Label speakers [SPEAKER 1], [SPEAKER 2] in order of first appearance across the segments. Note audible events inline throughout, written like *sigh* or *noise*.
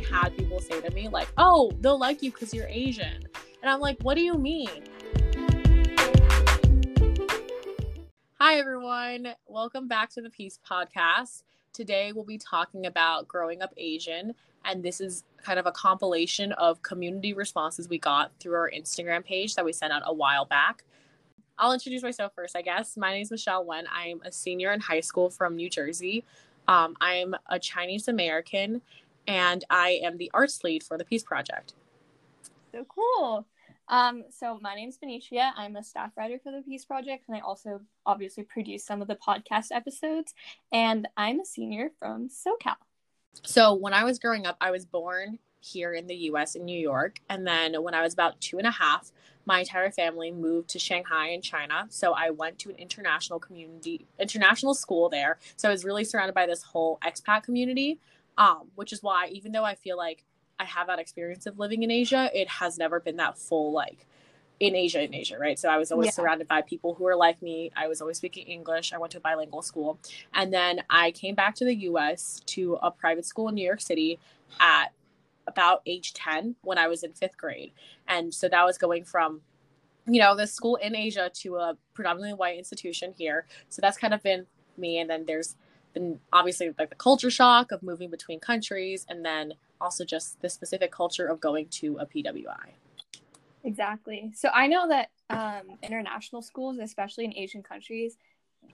[SPEAKER 1] definitely had people say to me, like, oh, they'll like you because you're Asian. And I'm like, what do you mean? Hi, everyone. Welcome back to the Peahce Podcast. Today, we'll be talking about growing up Asian. And this is kind of a compilation of community responses we got through our Instagram page that we sent out a while back. I'll introduce myself first, I guess. My name is Michelle Wen. I'm a senior in high school from New Jersey. Um, I'm a Chinese American and I am the arts lead for the Peahce Project.
[SPEAKER 2] So cool. Um, so my name's Benecia. I'm a staff writer for the Peahce Project, and I also obviously produce some of the podcast episodes. And I'm a senior from SoCal.
[SPEAKER 1] So when I was growing up, I was born here in the US in New York. And then when I was about two and a half, my entire family moved to Shanghai in China. So I went to an international community, international school there. So I was really surrounded by this whole expat community, um, which is why, even though I feel like I have that experience of living in Asia, it has never been that full, like, in Asia, in Asia, right? So I was always yeah. surrounded by people who were like me. I was always speaking English. I went to a bilingual school. And then I came back to the US to a private school in New York City at about age 10 when I was in fifth grade. And so that was going from, you know, the school in Asia to a predominantly white institution here. So that's kind of been me. And then there's been obviously like the culture shock of moving between countries and then also just the specific culture of going to a PWI.
[SPEAKER 2] Exactly. So I know that um, international schools, especially in Asian countries,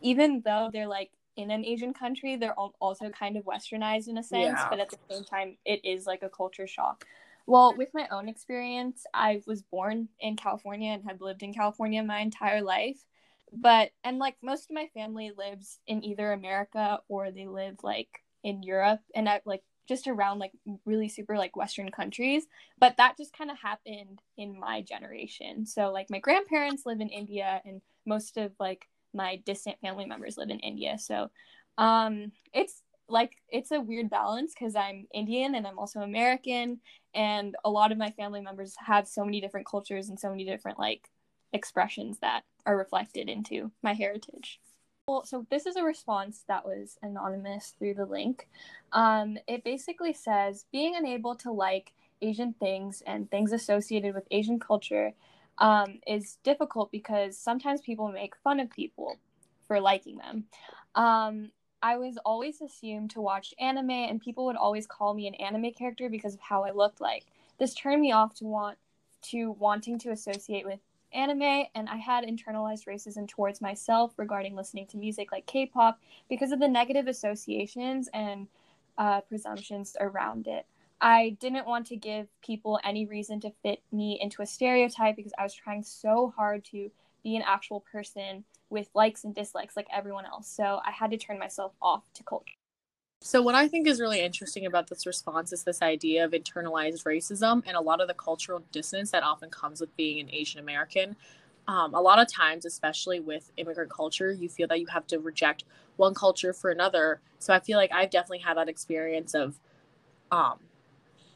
[SPEAKER 2] even though they're like in an Asian country, they're also kind of westernized in a sense, yeah. but at the same time, it is like a culture shock. Well, with my own experience, I was born in California and have lived in California my entire life. But, and like most of my family lives in either America or they live like in Europe and I like just around like really super like Western countries. But that just kind of happened in my generation. So, like, my grandparents live in India and most of like my distant family members live in India. So um, it's like it's a weird balance because I'm Indian and I'm also American, and a lot of my family members have so many different cultures and so many different like expressions that are reflected into my heritage. Well, so this is a response that was anonymous through the link. Um, it basically says being unable to like Asian things and things associated with Asian culture um, is difficult because sometimes people make fun of people for liking them. Um, I was always assumed to watch anime, and people would always call me an anime character because of how I looked like. This turned me off to want to wanting to associate with anime, and I had internalized racism towards myself regarding listening to music like K-pop because of the negative associations and uh, presumptions around it. I didn't want to give people any reason to fit me into a stereotype because I was trying so hard to be an actual person with likes and dislikes like everyone else. So I had to turn myself off to culture.
[SPEAKER 1] So, what I think is really interesting about this response is this idea of internalized racism and a lot of the cultural dissonance that often comes with being an Asian American. Um, a lot of times, especially with immigrant culture, you feel that you have to reject one culture for another. So, I feel like I've definitely had that experience of um,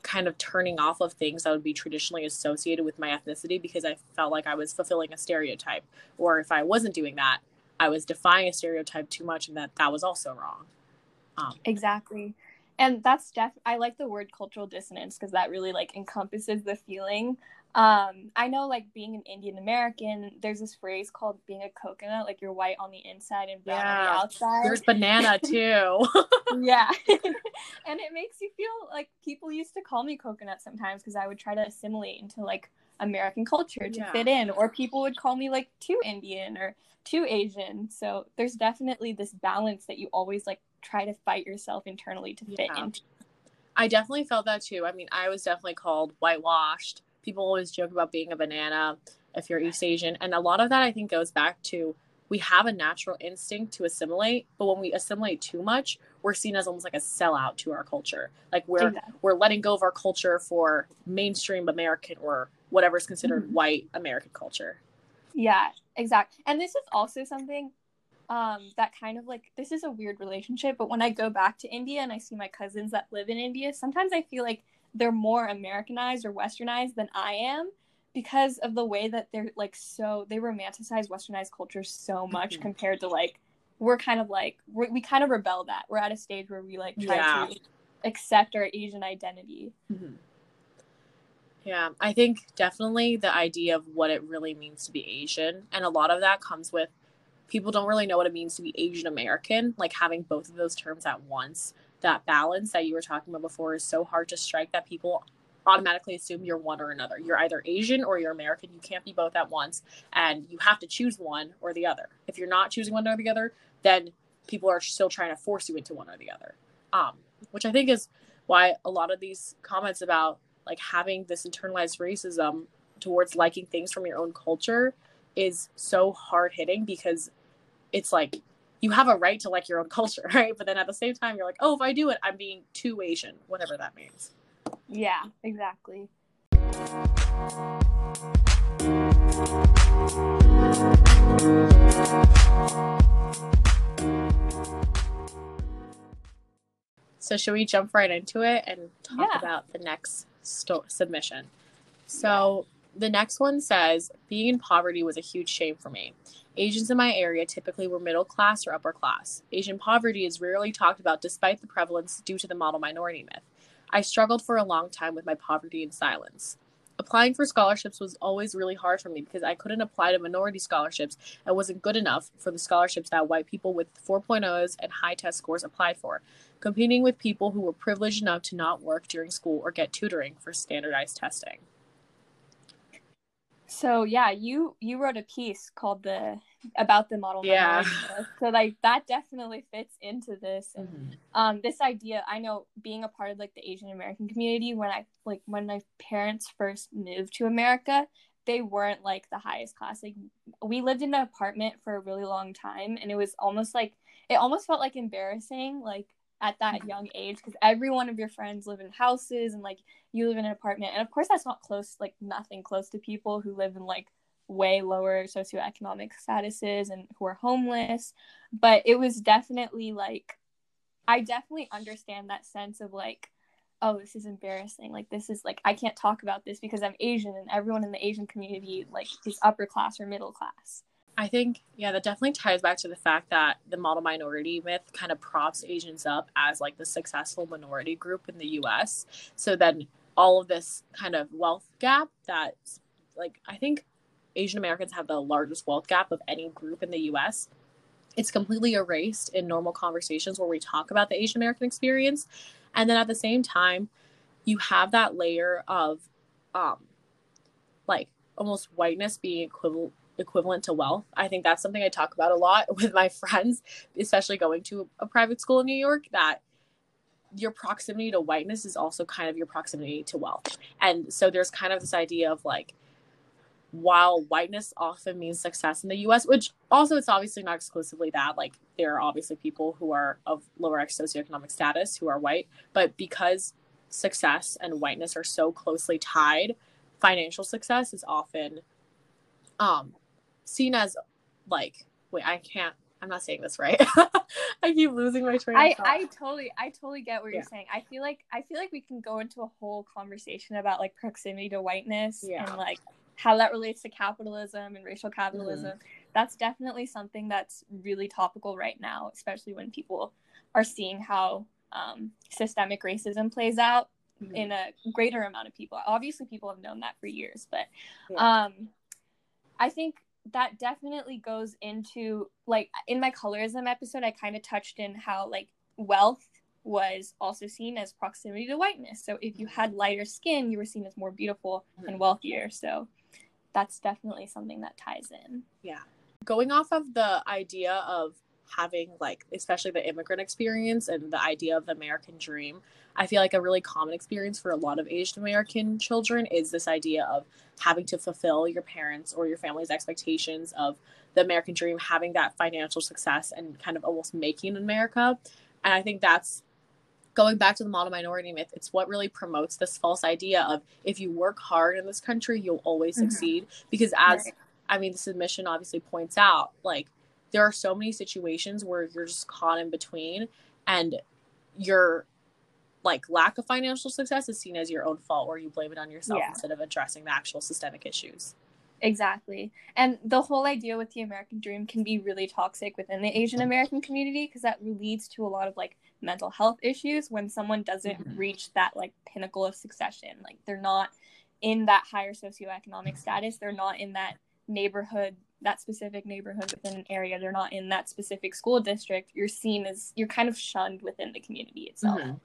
[SPEAKER 1] kind of turning off of things that would be traditionally associated with my ethnicity because I felt like I was fulfilling a stereotype. Or if I wasn't doing that, I was defying a stereotype too much and that that was also wrong.
[SPEAKER 2] Um, exactly. And that's def I like the word cultural dissonance because that really like encompasses the feeling um, I know, like being an Indian American, there's this phrase called being a coconut, like you're white on the inside and brown yeah. on the outside.
[SPEAKER 1] There's banana *laughs* too.
[SPEAKER 2] yeah, *laughs* *laughs* and it makes you feel like people used to call me coconut sometimes because I would try to assimilate into like American culture to yeah. fit in, or people would call me like too Indian or too Asian. So there's definitely this balance that you always like try to fight yourself internally to fit yeah. into.
[SPEAKER 1] I definitely felt that too. I mean, I was definitely called whitewashed people always joke about being a banana if you're East Asian. And a lot of that I think goes back to we have a natural instinct to assimilate, but when we assimilate too much, we're seen as almost like a sellout to our culture. Like we're exactly. we're letting go of our culture for mainstream American or whatever is considered mm-hmm. white American culture.
[SPEAKER 2] Yeah, exactly. And this is also something um that kind of like this is a weird relationship, but when I go back to India and I see my cousins that live in India, sometimes I feel like they're more Americanized or westernized than I am because of the way that they're like so they romanticize westernized culture so much mm-hmm. compared to like we're kind of like we we kind of rebel that we're at a stage where we like try yeah. to accept our Asian identity.
[SPEAKER 1] Mm-hmm. Yeah, I think definitely the idea of what it really means to be Asian, and a lot of that comes with people don't really know what it means to be Asian American. Like having both of those terms at once, that balance that you were talking about before is so hard to strike that people automatically assume you're one or another. You're either Asian or you're American. You can't be both at once, and you have to choose one or the other. If you're not choosing one or the other, then people are still trying to force you into one or the other. Um, which I think is why a lot of these comments about like having this internalized racism towards liking things from your own culture is so hard hitting because it's like you have a right to like your own *laughs* culture, right? But then at the same time, you're like, oh, if I do it, I'm being too Asian, whatever that means.
[SPEAKER 2] Yeah, exactly.
[SPEAKER 1] So, should we jump right into it and talk yeah. about the next sto- submission. So yeah. the next one says, Being in poverty was a huge shame for me. Asians in my area typically were middle class or upper class. Asian poverty is rarely talked about despite the prevalence due to the model minority myth. I struggled for a long time with my poverty in silence. Applying for scholarships was always really hard for me because I couldn't apply to minority scholarships and wasn't good enough for the scholarships that white people with 4.0s and high test scores applied for competing with people who were privileged enough to not work during school or get tutoring for standardized testing.
[SPEAKER 2] So yeah, you you wrote a piece called the about the model
[SPEAKER 1] yeah.
[SPEAKER 2] So like that definitely fits into this and mm-hmm. um this idea I know being a part of like the Asian American community when I like when my parents first moved to America, they weren't like the highest class. Like we lived in an apartment for a really long time and it was almost like it almost felt like embarrassing like at that mm-hmm. young age because every one of your friends live in houses and like you live in an apartment and of course that's not close like nothing close to people who live in like way lower socioeconomic statuses and who are homeless but it was definitely like i definitely understand that sense of like oh this is embarrassing like this is like i can't talk about this because i'm asian and everyone in the asian community like is upper class or middle class
[SPEAKER 1] I think, yeah, that definitely ties back to the fact that the model minority myth kind of props Asians up as like the successful minority group in the US. So then all of this kind of wealth gap that, like, I think Asian Americans have the largest wealth gap of any group in the US. It's completely erased in normal conversations where we talk about the Asian American experience. And then at the same time, you have that layer of, um, like, almost whiteness being equivalent equivalent to wealth. I think that's something I talk about a lot *laughs* with my friends, especially going to a private school in New York, that your proximity to whiteness is also kind of your proximity to wealth. And so there's kind of this idea of like, while whiteness often means success in the US, which also it's obviously not exclusively that, like there are obviously people who are of lower socioeconomic status who are white, but because success and whiteness are so closely tied, financial success is often um seen as like wait i can't i'm not saying this right *laughs* i keep losing my train
[SPEAKER 2] I, I totally i totally get what yeah. you're saying i feel like i feel like we can go into a whole conversation about like proximity to whiteness yeah. and like how that relates to capitalism and racial capitalism mm-hmm. that's definitely something that's really topical right now especially when people are seeing how um, systemic racism plays out mm-hmm. in a greater amount of people obviously people have known that for years but yeah. um, i think that definitely goes into like in my colorism episode i kind of touched in how like wealth was also seen as proximity to whiteness. So if you had lighter skin you were seen as more beautiful and mm-hmm. wealthier. So that's definitely something that ties in.
[SPEAKER 1] Yeah. Going off of the idea of having like especially the immigrant experience and the idea of the american dream I feel like a really common experience for a lot of Asian American children is this idea of having to fulfill your parents or your family's expectations of the American dream, having that financial success and kind of almost making America. And I think that's going back to the model minority myth, it's what really promotes this false idea of if you work hard in this country, you'll always mm-hmm. succeed. Because as right. I mean, the submission obviously points out, like there are so many situations where you're just caught in between and you're like lack of financial success is seen as your own fault or you blame it on yourself yeah. instead of addressing the actual systemic issues
[SPEAKER 2] Exactly. And the whole idea with the American dream can be really toxic within the Asian American community because that leads to a lot of like mental health issues when someone doesn't mm-hmm. reach that like pinnacle of succession. Like they're not in that higher socioeconomic status, they're not in that neighborhood, that specific neighborhood within an area, they're not in that specific school district. You're seen as you're kind of shunned within the community itself. Mm-hmm.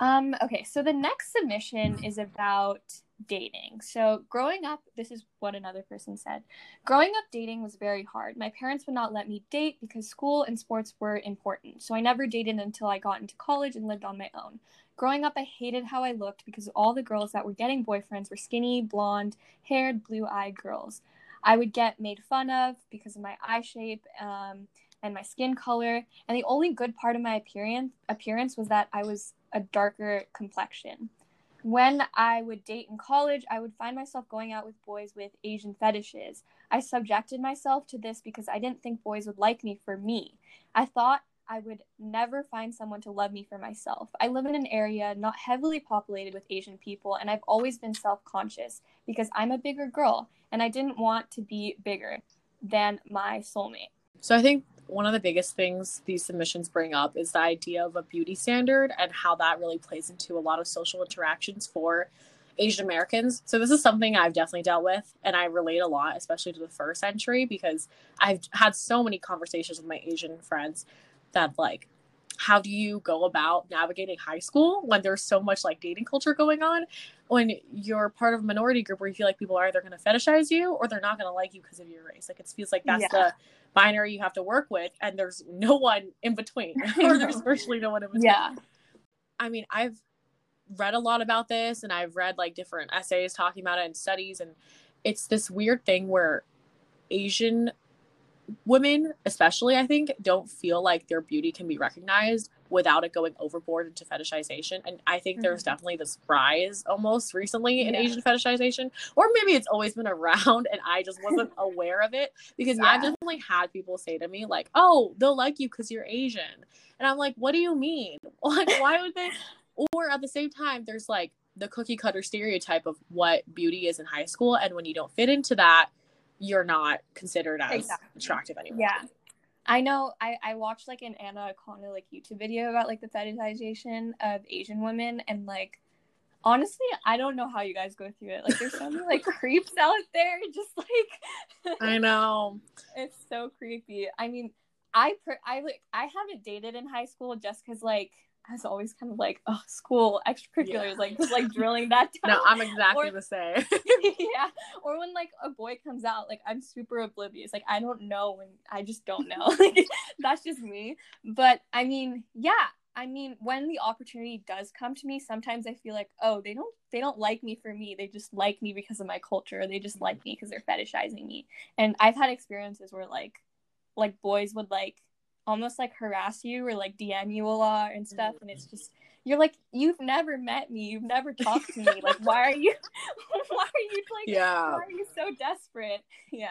[SPEAKER 2] Um, okay, so the next submission is about dating. So, growing up, this is what another person said. Growing up, dating was very hard. My parents would not let me date because school and sports were important. So, I never dated until I got into college and lived on my own. Growing up, I hated how I looked because all the girls that were getting boyfriends were skinny, blonde, haired, blue eyed girls. I would get made fun of because of my eye shape um, and my skin color. And the only good part of my appearance appearance was that I was a darker complexion. When I would date in college, I would find myself going out with boys with Asian fetishes. I subjected myself to this because I didn't think boys would like me for me. I thought I would never find someone to love me for myself. I live in an area not heavily populated with Asian people, and I've always been self conscious because I'm a bigger girl and I didn't want to be bigger than my soulmate.
[SPEAKER 1] So I think one of the biggest things these submissions bring up is the idea of a beauty standard and how that really plays into a lot of social interactions for Asian Americans. So this is something I've definitely dealt with and I relate a lot, especially to the first entry because I've had so many conversations with my Asian friends that like how do you go about navigating high school when there's so much like dating culture going on? When you're part of a minority group where you feel like people are either going to fetishize you or they're not going to like you because of your race. Like it feels like that's yeah. the binary you have to work with and there's no one in between *laughs* or there's *laughs* virtually no one in between.
[SPEAKER 2] Yeah.
[SPEAKER 1] I mean i've read a lot about this and i've read like different essays talking about it and studies and it's this weird thing where asian women especially i think don't feel like their beauty can be recognized without it going overboard into fetishization and i think mm-hmm. there's definitely this rise almost recently in yeah. asian fetishization or maybe it's always been *laughs* around and i just wasn't *laughs* aware of it because yeah. i've definitely had people say to me like oh they'll like you because you're asian and i'm like what do you mean *laughs* like why would they or at the same time there's like the cookie cutter stereotype of what beauty is in high school and when you don't fit into that you're not considered as exactly. attractive anymore.
[SPEAKER 2] Yeah. I know I, I watched like an Anna like YouTube video about like the fetishization of Asian women and like honestly I don't know how you guys go through it. Like there's so many like *laughs* creeps out there just like *laughs*
[SPEAKER 1] I know.
[SPEAKER 2] It's so creepy. I mean I per- I like I haven't dated in high school just cuz like was always kind of like, oh, school extracurriculars, yeah. like just like drilling that *laughs*
[SPEAKER 1] down. No, I'm exactly or, the *laughs* same.
[SPEAKER 2] yeah. Or when like a boy comes out, like I'm super oblivious. Like I don't know when I just don't know. *laughs* like that's just me. But I mean, yeah. I mean, when the opportunity does come to me, sometimes I feel like, oh, they don't they don't like me for me. They just like me because of my culture. They just like me because they're fetishizing me. And I've had experiences where like like boys would like almost like harass you or like DM you a lot and stuff. And it's just you're like, you've never met me, you've never talked to me. like, why are you? *laughs* why are you like? Yeah. Why are you so desperate? Yeah.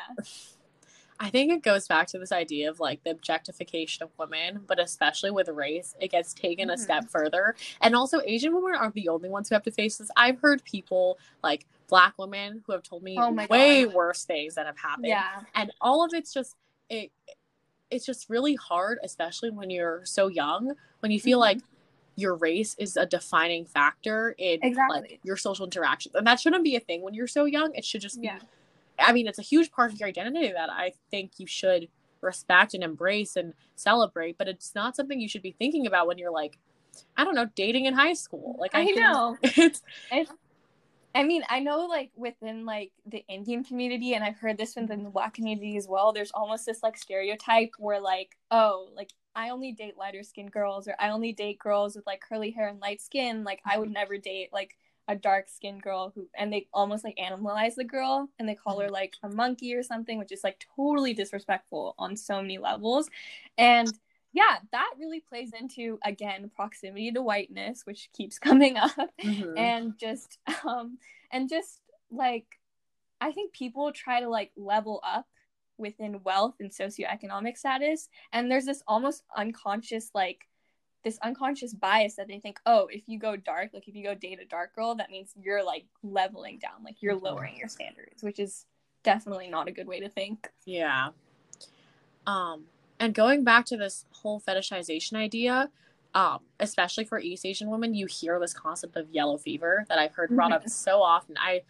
[SPEAKER 1] I think it goes back to this idea of like the objectification of women, but especially with race, it gets taken mm-hmm. a step further. And also, Asian women aren't the only ones who have to face this. I've heard people like black women who have told me oh way God. worse things that have happened.
[SPEAKER 2] Yeah.
[SPEAKER 1] And all of it's just, it, it's just really hard, especially when you're so young, when you feel mm-hmm. like your race is a defining factor in exactly. like your social interactions. And that shouldn't be a thing when you're so young. It should just be yeah. I mean, it's a huge part of your identity that I think you should respect and embrace and celebrate, but it's not something you should be thinking about when you're like I don't know, dating in high school. Like I,
[SPEAKER 2] I know. *laughs* It's, it's I mean, I know like within like the Indian community, and I've heard this within the Black community as well. There's almost this like stereotype where like, oh, like I only date lighter skinned girls, or I only date girls with like curly hair and light skin. Like I would never date like a dark skinned girl who, and they almost like animalize the girl and they call her mm-hmm. like a monkey or something, which is like totally disrespectful on so many levels. And yeah, that really plays into again proximity to whiteness, which keeps *laughs* coming up, mm-hmm. and just um and just like I think people try to like level up within wealth and socioeconomic status and there's this almost unconscious like this unconscious bias that they think oh if you go dark like if you go date a dark girl that means you're like leveling down like you're mm-hmm. lowering your standards which is definitely not a good way to think
[SPEAKER 1] yeah um and going back to this whole fetishization idea um, especially for East Asian women, you hear this concept of yellow fever that I've heard brought mm-hmm. up so often. I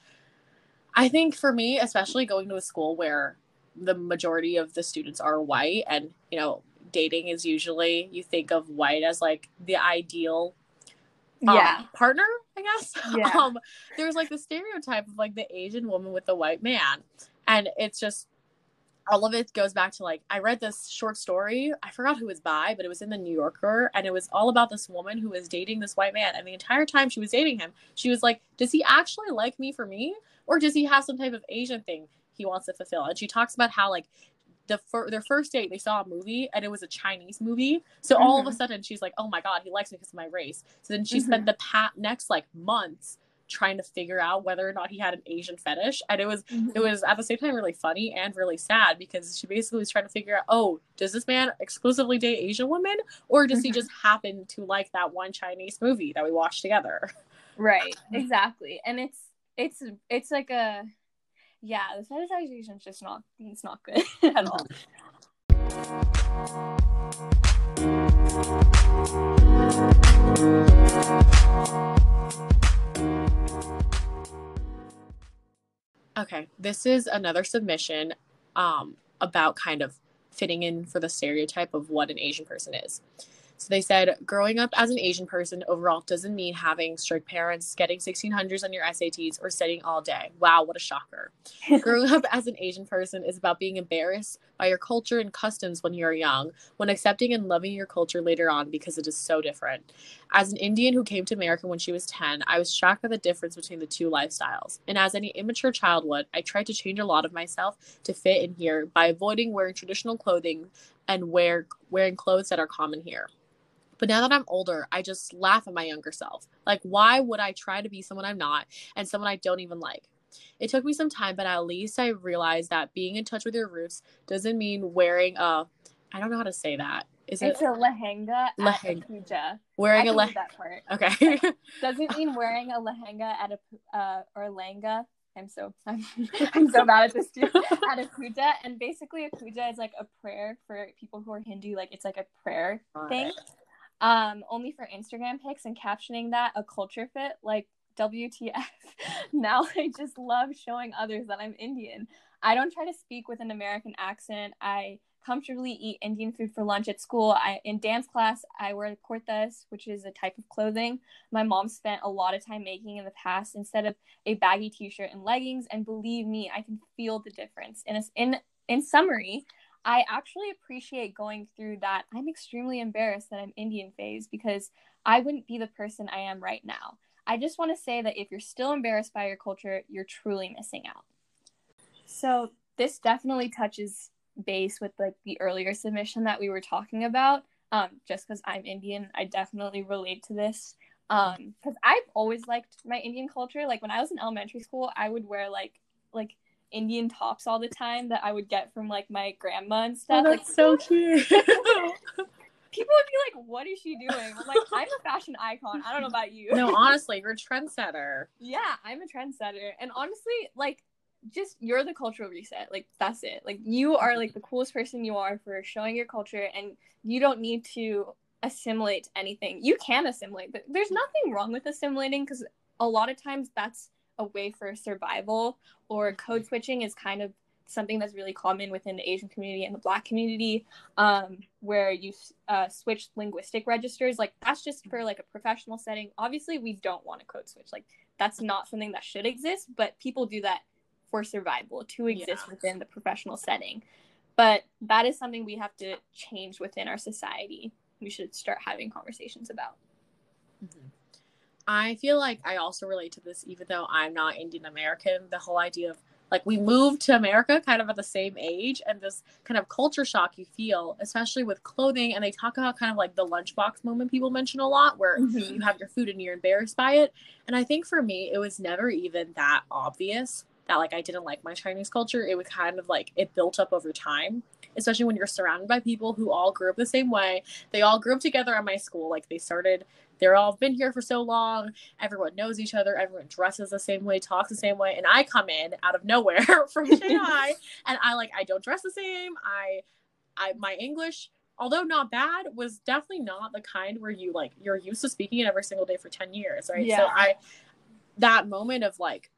[SPEAKER 1] I think for me, especially going to a school where the majority of the students are white and, you know, dating is usually you think of white as like the ideal um, yeah partner i guess yeah. *laughs* um there's like the stereotype of like the asian woman with the white man and it's just all of it goes back to like I read this short story. I forgot who was by, but it was in the New Yorker, and it was all about this woman who was dating this white man. And the entire time she was dating him, she was like, "Does he actually like me for me, or does he have some type of Asian thing he wants to fulfill?" And she talks about how like the fir- their first date they saw a movie and it was a Chinese movie. So mm-hmm. all of a mm-hmm. sudden she's like, "Oh my god, he likes me because of my race." So then she mm-hmm. spent the next like months trying to figure out whether or not he had an Asian fetish. And it was mm-hmm. it was at the same time really funny and really sad because she basically was trying to figure out, oh, does this man exclusively date Asian women? Or does he mm-hmm. just happen to like that one Chinese movie that we watched together? *laughs*
[SPEAKER 2] Right. Exactly. And it's it's it's like a yeah, the fetishization is just not it's not good *laughs* at all.
[SPEAKER 1] Okay, this is another submission um, about kind of fitting in for the stereotype of what an Asian person is. So they said growing up as an Asian person overall doesn't mean having strict parents, getting 1600s on your SATs, or studying all day. Wow, what a shocker. *laughs* growing up as an Asian person is about being embarrassed by your culture and customs when you're young, when accepting and loving your culture later on because it is so different. As an Indian who came to America when she was 10, I was shocked by the difference between the two lifestyles. And as any immature child would, I tried to change a lot of myself to fit in here by avoiding wearing traditional clothing and wear wearing clothes that are common here. But now that I'm older, I just laugh at my younger self. Like, why would I try to be someone I'm not and someone I don't even like? It took me some time, but at least I realized that being in touch with your roots doesn't mean wearing a, I don't know how to say that.
[SPEAKER 2] Is it's it a lehenga, lehenga. at a puja.
[SPEAKER 1] Wearing I a lehenga. That part. *laughs* Okay. *laughs*
[SPEAKER 2] doesn't mean wearing a lehenga at a uh, or langa. I'm so *laughs* I'm, I'm so bad at this too. at a puja, and basically a puja is like a prayer for people who are Hindu. Like it's like a prayer thing um, only for Instagram pics and captioning that a culture fit, like WTF. *laughs* now I just love showing others that I'm Indian. I don't try to speak with an American accent. I comfortably eat Indian food for lunch at school. I in dance class I wear kurtas, which is a type of clothing my mom spent a lot of time making in the past instead of a baggy t-shirt and leggings. And believe me, I can feel the difference. In a, in in summary, I actually appreciate going through that. I'm extremely embarrassed that I'm Indian phase because I wouldn't be the person I am right now. I just want to say that if you're still embarrassed by your culture, you're truly missing out. So, this definitely touches base with like the earlier submission that we were talking about. Um, just because I'm Indian, I definitely relate to this. Um, because I've always liked my Indian culture. Like when I was in elementary school, I would wear like like Indian tops all the time that I would get from like my grandma and oh, stuff.
[SPEAKER 1] Oh, that's
[SPEAKER 2] like,
[SPEAKER 1] so *laughs* cute.
[SPEAKER 2] people would be like, "What is she doing?" I'm like, "I'm a fashion icon. I don't know about you."
[SPEAKER 1] no, *laughs* honestly, you're a trendsetter.
[SPEAKER 2] Yeah, I'm a trendsetter, and honestly, like, just you're the cultural reset. Like, that's it. Like, you are like the coolest person you are for showing your culture, and you don't need to assimilate anything. You can assimilate, but there's nothing wrong with assimilating because a lot of times that's a way for survival or code switching is kind of something that's really common within the Asian community and the Black community, um, where you uh, switch linguistic registers. Like that's just for like a professional setting. Obviously, we don't want to code switch. Like that's not something that should exist, but people do that for survival to exist yeah. within the professional setting. But that is something we have to change within our society. We should start having conversations about.
[SPEAKER 1] Mm-hmm. I feel like I also relate to this, even though I'm not Indian American. The whole idea of like we moved to America kind of at the same age, and this kind of culture shock you feel, especially with clothing. And they talk about kind of like the lunchbox moment people mention a lot, where mm-hmm. you have your food and you're embarrassed by it. And I think for me, it was never even that obvious. That like I didn't like my Chinese culture, it would kind of like it built up over time, especially when you're surrounded by people who all grew up the same way. They all grew up together at my school. Like they started they're all been here for so long. Everyone knows each other. Everyone dresses the same way, talks the same way. And I come in out of nowhere *laughs* from *laughs* Shanghai and I like I don't dress the same. I I my English although not bad, was definitely not the kind where you like you're used to speaking it every single day for 10 years, right? Yeah. So I that moment of like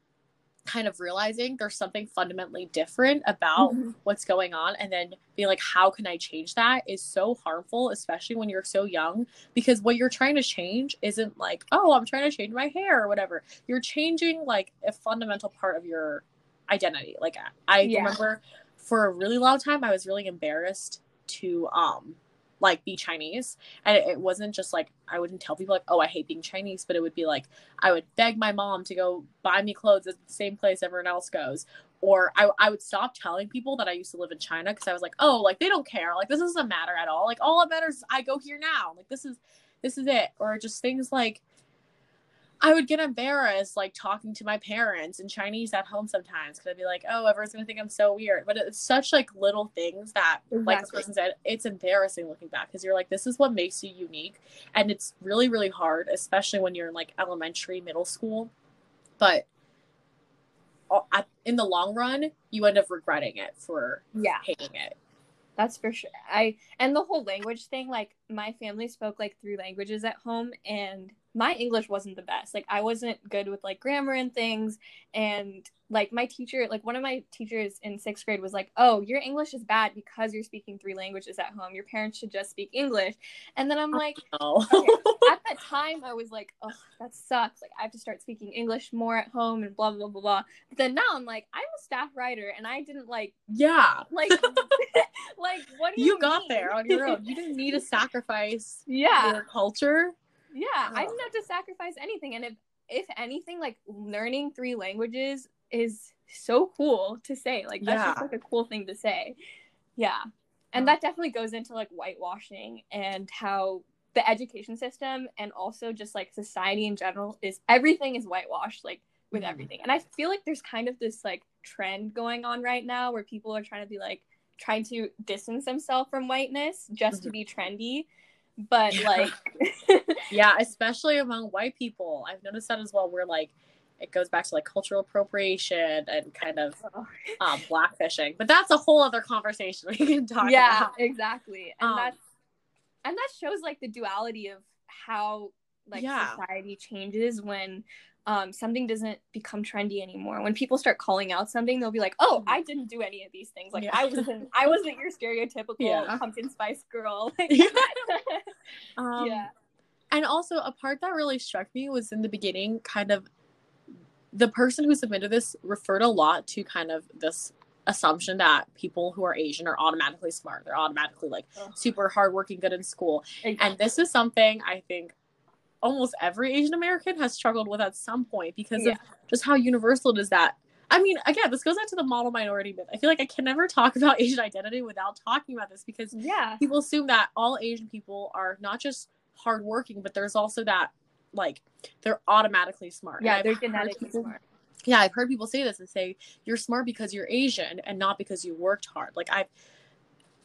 [SPEAKER 1] kind of realizing there's something fundamentally different about mm-hmm. what's going on and then being like how can i change that is so harmful especially when you're so young because what you're trying to change isn't like oh i'm trying to change my hair or whatever you're changing like a fundamental part of your identity like i yeah. remember for a really long time i was really embarrassed to um like be Chinese. And it, it, wasn't just like I wouldn't tell people like, oh, I hate being Chinese, but it would be like I would beg my mom to go buy me clothes at the same place everyone else goes. Or I, I would stop telling people that I used to live in China because I was like, oh, like they don't care. Like this doesn't matter at all. Like all that matters is I go here now. Like this is this is it. Or just things like I would get embarrassed like talking to my parents in Chinese at home sometimes because I'd be like, oh, everyone's gonna think I'm so weird. But it's such like little things that, exactly. like this person said, it's embarrassing looking back because you're like, this is what makes you unique, and it's really really hard, especially when you're in like elementary, middle school. But in the long run, you end up regretting it for
[SPEAKER 2] yeah
[SPEAKER 1] hating it.
[SPEAKER 2] That's for sure. I and the whole language thing, like my family spoke like three languages at home, and my English wasn't the best. Like I wasn't good with like grammar and things and like my teacher like one of my teachers in 6th grade was like, "Oh, your English is bad because you're speaking three languages at home. Your parents should just speak English." And then I'm oh, like, oh. okay. *laughs* at that time I was like, "Oh, that sucks. Like I have to start speaking English more at home and blah blah blah blah." But then now I'm like, I'm a staff writer and I didn't like
[SPEAKER 1] Yeah. *laughs*
[SPEAKER 2] Like *laughs* like what do
[SPEAKER 1] you
[SPEAKER 2] You
[SPEAKER 1] got there on your own. You didn't need to sacrifice
[SPEAKER 2] yeah.
[SPEAKER 1] your culture
[SPEAKER 2] yeah, oh. I didn't have to sacrifice anything. And if if anything, like learning three languages is so cool to say. Like that's yeah. just like a cool thing to say. Yeah. And that definitely goes into like whitewashing and how the education system and also just like society in general is everything is whitewashed like with mm-hmm. everything. And I feel like there's kind of this like trend going on right now where people are trying to be like trying to distance themselves from whiteness just mm-hmm. to be trendy but like *laughs*
[SPEAKER 1] yeah especially among white people. I've noticed that as well where like it goes back to like cultural appropriation and kind of *laughs* um, blackfishing. But that's a whole other conversation we can talk
[SPEAKER 2] yeah about. exactly. And um, that's and that shows like the duality of how like yeah. society changes when um, something doesn't become trendy anymore. When people start calling out something, they'll be like, "Oh, mm-hmm. I didn't do any of these things. Like yeah. I wasn't, I wasn't your stereotypical yeah. pumpkin spice girl." *laughs* yeah. *laughs*
[SPEAKER 1] um, yeah. And also, a part that really struck me was in the beginning, kind of the person who submitted this referred a lot to kind of this assumption that people who are Asian are automatically smart. They're automatically like super hardworking, good in school. Exactly. And this is something I think almost every Asian American has struggled with at some point because yeah. of just how universal it is that. I mean, again, this goes back to the model minority myth. I feel like I can never talk *laughs* about Asian identity without talking about this because
[SPEAKER 2] yeah.
[SPEAKER 1] people assume that all Asian people are not just hardworking, but there's also that like they're automatically smart.
[SPEAKER 2] Yeah, they're genetically people, smart.
[SPEAKER 1] Yeah, I've heard people say this and say you're smart because you're Asian and not because you worked hard. Like I've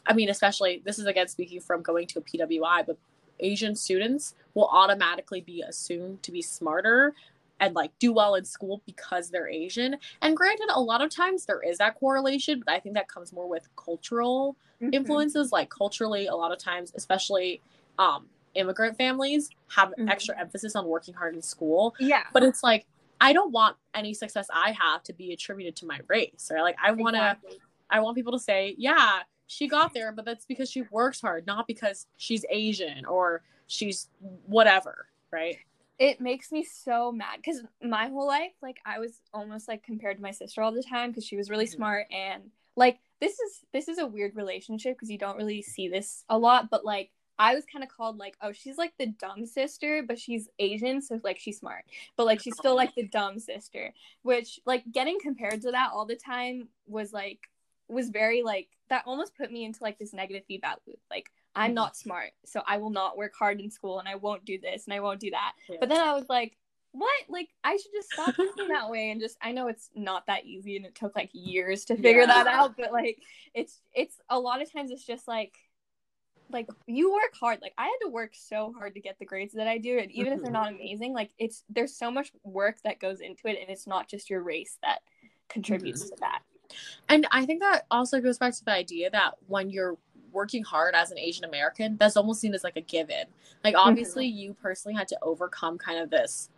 [SPEAKER 1] I mean, especially this is again speaking from going to a PWI, but Asian students will automatically be assumed to be smarter and like do well in school because they're Asian. And granted, a lot of times there is that correlation, but I think that comes more with cultural mm-hmm. influences. Like culturally, a lot of times, especially um, immigrant families have mm-hmm. extra emphasis on working hard in school.
[SPEAKER 2] Yeah.
[SPEAKER 1] But it's like I don't want any success I have to be attributed to my race. Right? Like I want to exactly. I want people to say, yeah, she got there, but that's because she works hard, not because she's Asian or she's whatever, right?
[SPEAKER 2] It makes me so mad because my whole life, like, I was almost like compared to my sister all the time because she was really mm-hmm. smart and like this is this is a weird relationship because you don't really see this a lot, but like I was kind of called like, oh, she's like the dumb sister, but she's Asian, so like she's smart, but like she's still like the dumb sister, which like getting compared to that all the time was like was very like that almost put me into like this negative feedback loop. Like I'm mm-hmm. not smart, so I will not work hard in school and I won't do this and I won't do that. Yeah. But then I was like, what? Like, I should just stop thinking that way and just, I know it's not that easy and it took like years to figure yeah. that out, but like, it's, it's a lot of times it's just like, like you work hard like i had to work so hard to get the grades that i do and even mm-hmm. if they're not mm-hmm. amazing like it's there's so much work that goes into it and it's not just your race that contributes mm-hmm. to that
[SPEAKER 1] and i think that also goes back to the idea that when you're working hard as an asian american that's almost seen as like a given like obviously mm-hmm. you personally had to overcome kind of this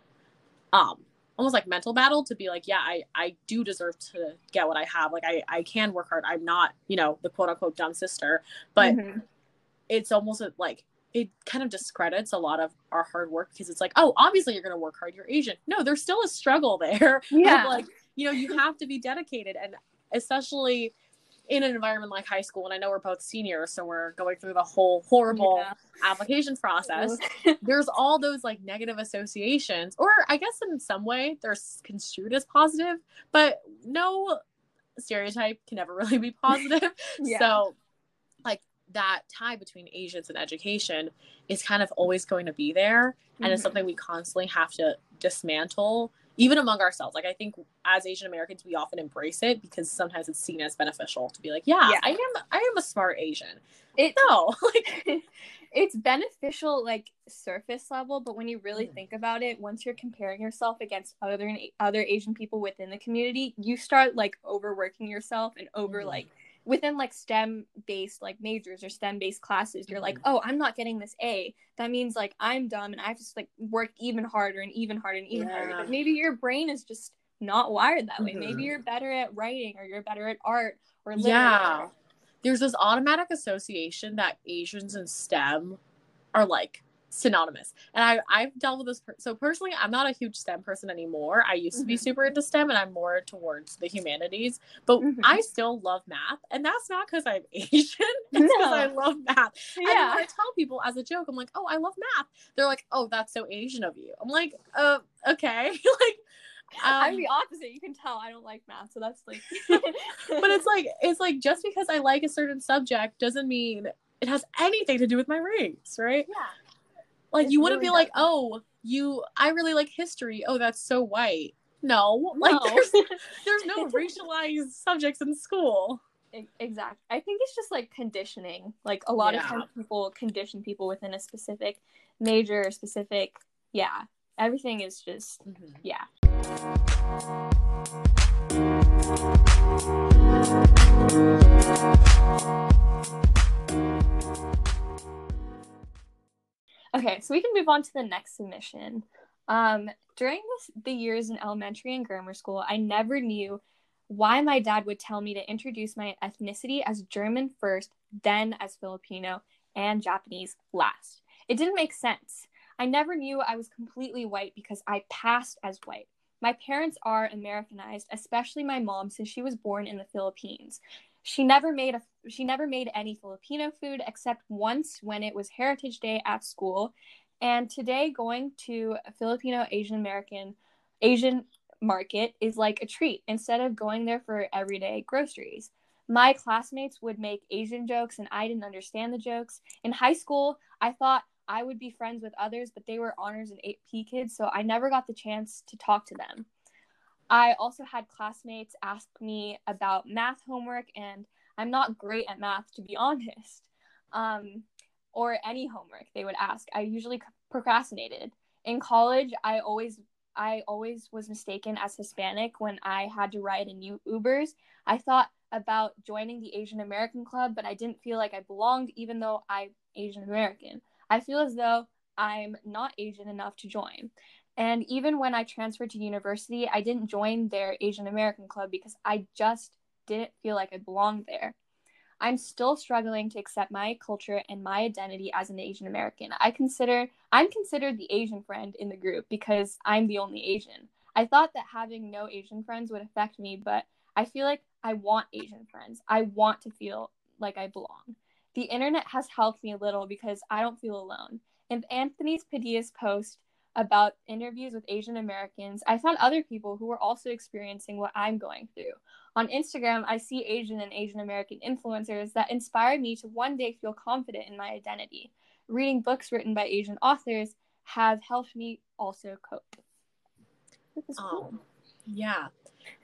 [SPEAKER 1] um almost like mental battle to be like yeah i i do deserve to get what i have like i i can work hard i'm not you know the quote unquote dumb sister but mm-hmm it's almost like it kind of discredits a lot of our hard work because it's like, oh, obviously you're going to work hard. You're Asian. No, there's still a struggle *laughs* there.
[SPEAKER 2] Yeah.
[SPEAKER 1] like, you know, you have to be dedicated. And especially in an environment like high school, and I know we're both seniors, so we're going through the whole horrible yeah. application process. *laughs* there's all those like negative associations, or I guess in some way they're construed as positive, but no stereotype can ever *laughs* really be positive. *laughs* yeah. So that tie between Asians and education is kind of always going to be there. Mm-hmm. And it's mm-hmm. something we constantly have to dismantle, even among ourselves. Like, I think as Asian Americans, we often embrace it because sometimes it's seen as beneficial to be like, yeah, yeah. I am, I am a smart Asian.
[SPEAKER 2] It, no, *laughs* like, *laughs* it's beneficial, like surface level, but when you really mm think about it, once you're comparing yourself against other other Asian people within the community, you start like overworking yourself and over mm like within like STEM based like majors or STEM based classes, you're like, mm-hmm. oh, I'm not getting this A. That means like I'm dumb and I have to like work even harder and even harder and even yeah. harder. But maybe your brain is just not wired that way. Mm-hmm. Maybe you're better at writing or you're better at art or literature. Yeah.
[SPEAKER 1] There's this automatic association that Asians in STEM are like synonymous. And I I've dealt with this. Per- so personally, I'm not a huge STEM person anymore. I used to be mm-hmm. super into STEM, and I'm more towards the humanities. But mm-hmm. I still love math, and that's not because I'm *laughs* Asian. *laughs* It's because no. I love math. Yeah. And I tell people as a joke, I'm like, "Oh, I love math." They're like, "Oh, that's so Asian of you." I'm like, "Uh, okay." *laughs* like.
[SPEAKER 2] Um, I'm the opposite. You can tell I don't like math, so that's like.
[SPEAKER 1] but it's like it's like just because I like a certain subject doesn't mean it has anything to do with my race, right?
[SPEAKER 2] Yeah.
[SPEAKER 1] Like you wouldn't really be like, oh, you I really like history. Oh, that's so white. No, like *laughs* there's there's no racialized subjects in school.
[SPEAKER 2] Exactly. I think it's just like conditioning. Like a lot yeah. of times people condition people within a specific major, specific yeah. Everything is just mm-hmm. yeah. Okay, so we can move on to the next submission. Um, during this, the years in elementary and grammar school, I never knew why my dad would tell me to introduce my ethnicity as German first, then as Filipino, and Japanese last. It didn't make sense. I never knew I was completely white because I passed as white. My parents are Americanized, especially my mom, since she was born in the Philippines. She never made a she never made any Filipino food except once when it was Heritage Day at school. And today going to a Filipino Asian American Asian market is like a treat instead of going there for everyday groceries. My classmates would make Asian jokes and I didn't understand the jokes. In high school, I thought I would be friends with others, but they were honors and AP kids, so I never got the chance to talk to them. I also had classmates ask me about math homework, and I'm not great at math, to be honest. Um, or any homework they would ask. I usually procrastinated. In college, I always I always was mistaken as Hispanic when I had to ride in new Ubers. I thought about joining the Asian American Club, but I didn't feel like I belonged, even though I'm Asian American. I feel as though I'm not Asian enough to join. And even when I transferred to university, I didn't join their Asian American club because I just didn't feel like I belonged there. I'm still struggling to accept my culture and my identity as an Asian American. I consider I'm considered the Asian friend in the group because I'm the only Asian. I thought that having no Asian friends would affect me, but I feel like I want Asian friends. I want to feel like I belong. The internet has helped me a little because I don't feel alone. In Anthony's Padilla's post, about interviews with Asian Americans, I found other people who were also experiencing what I'm going through. On Instagram, I see Asian and Asian American influencers that inspire me to one day feel confident in my identity. Reading books written by Asian authors have helped me also cope.
[SPEAKER 1] Um, yeah.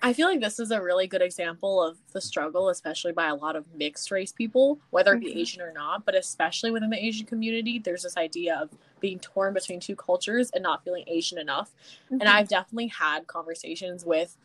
[SPEAKER 1] I feel like this is a really good example of the struggle, especially by a lot of mixed race people, whether it be mm-hmm. Asian or not, but especially within the Asian community, there's this idea of being torn between two cultures and not feeling Asian enough. Mm-hmm. And I've definitely had conversations with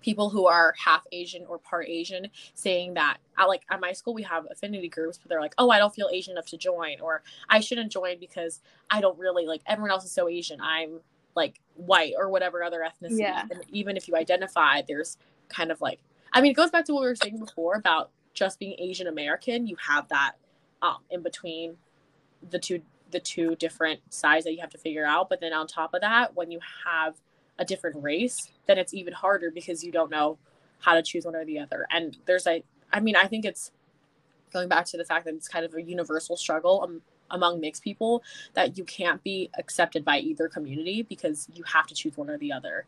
[SPEAKER 1] people who are half Asian or part Asian saying that at like at my school we have affinity groups, but they're like, oh, I don't feel Asian enough to join, or I shouldn't join because I don't really like everyone else is so Asian. I'm like white or whatever other ethnicity. Yeah. And even if you identify, there's kind of like I mean, it goes back to what we were saying before about just being Asian American. You have that um, in between the two the two different sides that you have to figure out. But then on top of that, when you have a different race, then it's even harder because you don't know how to choose one or the other. And there's a, I mean, I think it's going back to the fact that it's kind of a universal struggle um, among mixed people that you can't be accepted by either community because you have to choose one or the other.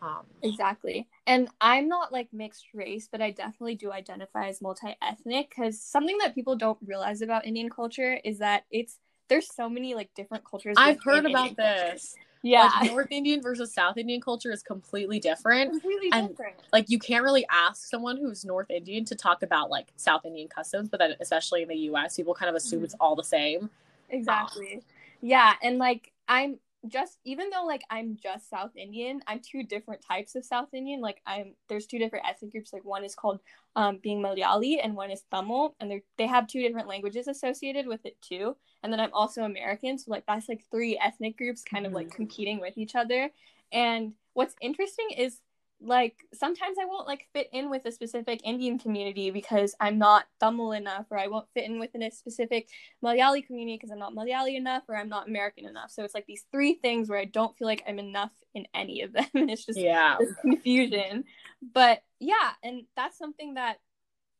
[SPEAKER 2] Um, exactly. And I'm not like mixed race, but I definitely do identify as multi ethnic because something that people don't realize about Indian culture is that it's there's so many like different cultures.
[SPEAKER 1] I've heard about Indian this. Culture. Yeah. Like, *laughs* North Indian versus South Indian culture is completely different. Completely and, different. Like you can't really ask someone who's North Indian to talk about like South Indian customs, but then especially in the US, people kind of assume mm-hmm. it's all the same.
[SPEAKER 2] Exactly. Um, yeah. And like I'm just even though like I'm just South Indian, I'm two different types of South Indian. Like I'm there's two different ethnic groups. Like one is called um, being Malayali and one is Tamil, and they they have two different languages associated with it too. And then I'm also American, so like that's like three ethnic groups kind of like mm-hmm. competing with each other. And what's interesting is like sometimes I won't like fit in with a specific Indian community because I'm not Tamil enough, or I won't fit in within a specific Malayali community because I'm not Malayali enough, or I'm not American enough. So it's like these three things where I don't feel like I'm enough in any of them, *laughs* and it's just yeah confusion. But yeah, and that's something that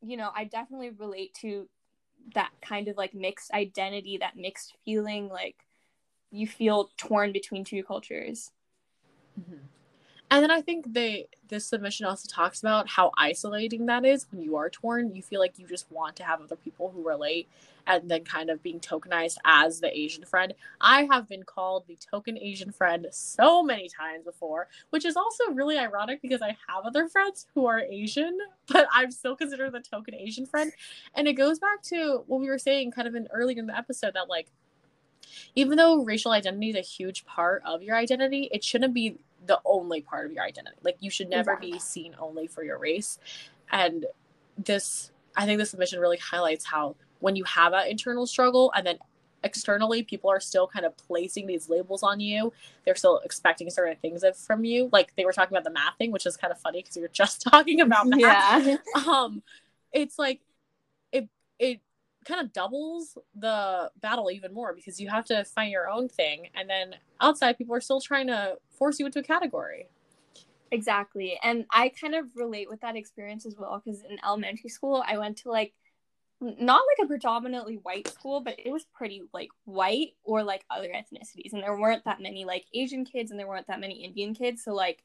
[SPEAKER 2] you know I definitely relate to that kind of like mixed identity, that mixed feeling, like you feel torn between two cultures.
[SPEAKER 1] Mm-hmm. And then I think they this submission also talks about how isolating that is when you are torn. You feel like you just want to have other people who relate and then kind of being tokenized as the Asian friend. I have been called the token Asian friend so many times before, which is also really ironic because I have other friends who are Asian, *laughs* but I'm still considered the token Asian friend. And it goes back to what we were saying kind of in earlier in the episode that like even though racial identity is a huge part of your identity, it shouldn't be the only part of your identity. Like you should never exactly. be seen only for your race. And this, I think this submission really highlights how when you have that internal struggle and then externally people are still kind of placing these labels on you they're still expecting certain things from you like they were talking about the math thing which is kind of funny because we were just *laughs* talking about math yeah. um it's like it it kind of doubles the battle even more because you have to find your own thing and then outside people are still trying to force you into a category.
[SPEAKER 2] Exactly. And i kind of relate with that experience as well because in elementary school i went to like not like a predominantly white school but it was pretty like white or like other ethnicities and there weren't that many like asian kids and there weren't that many indian kids. So like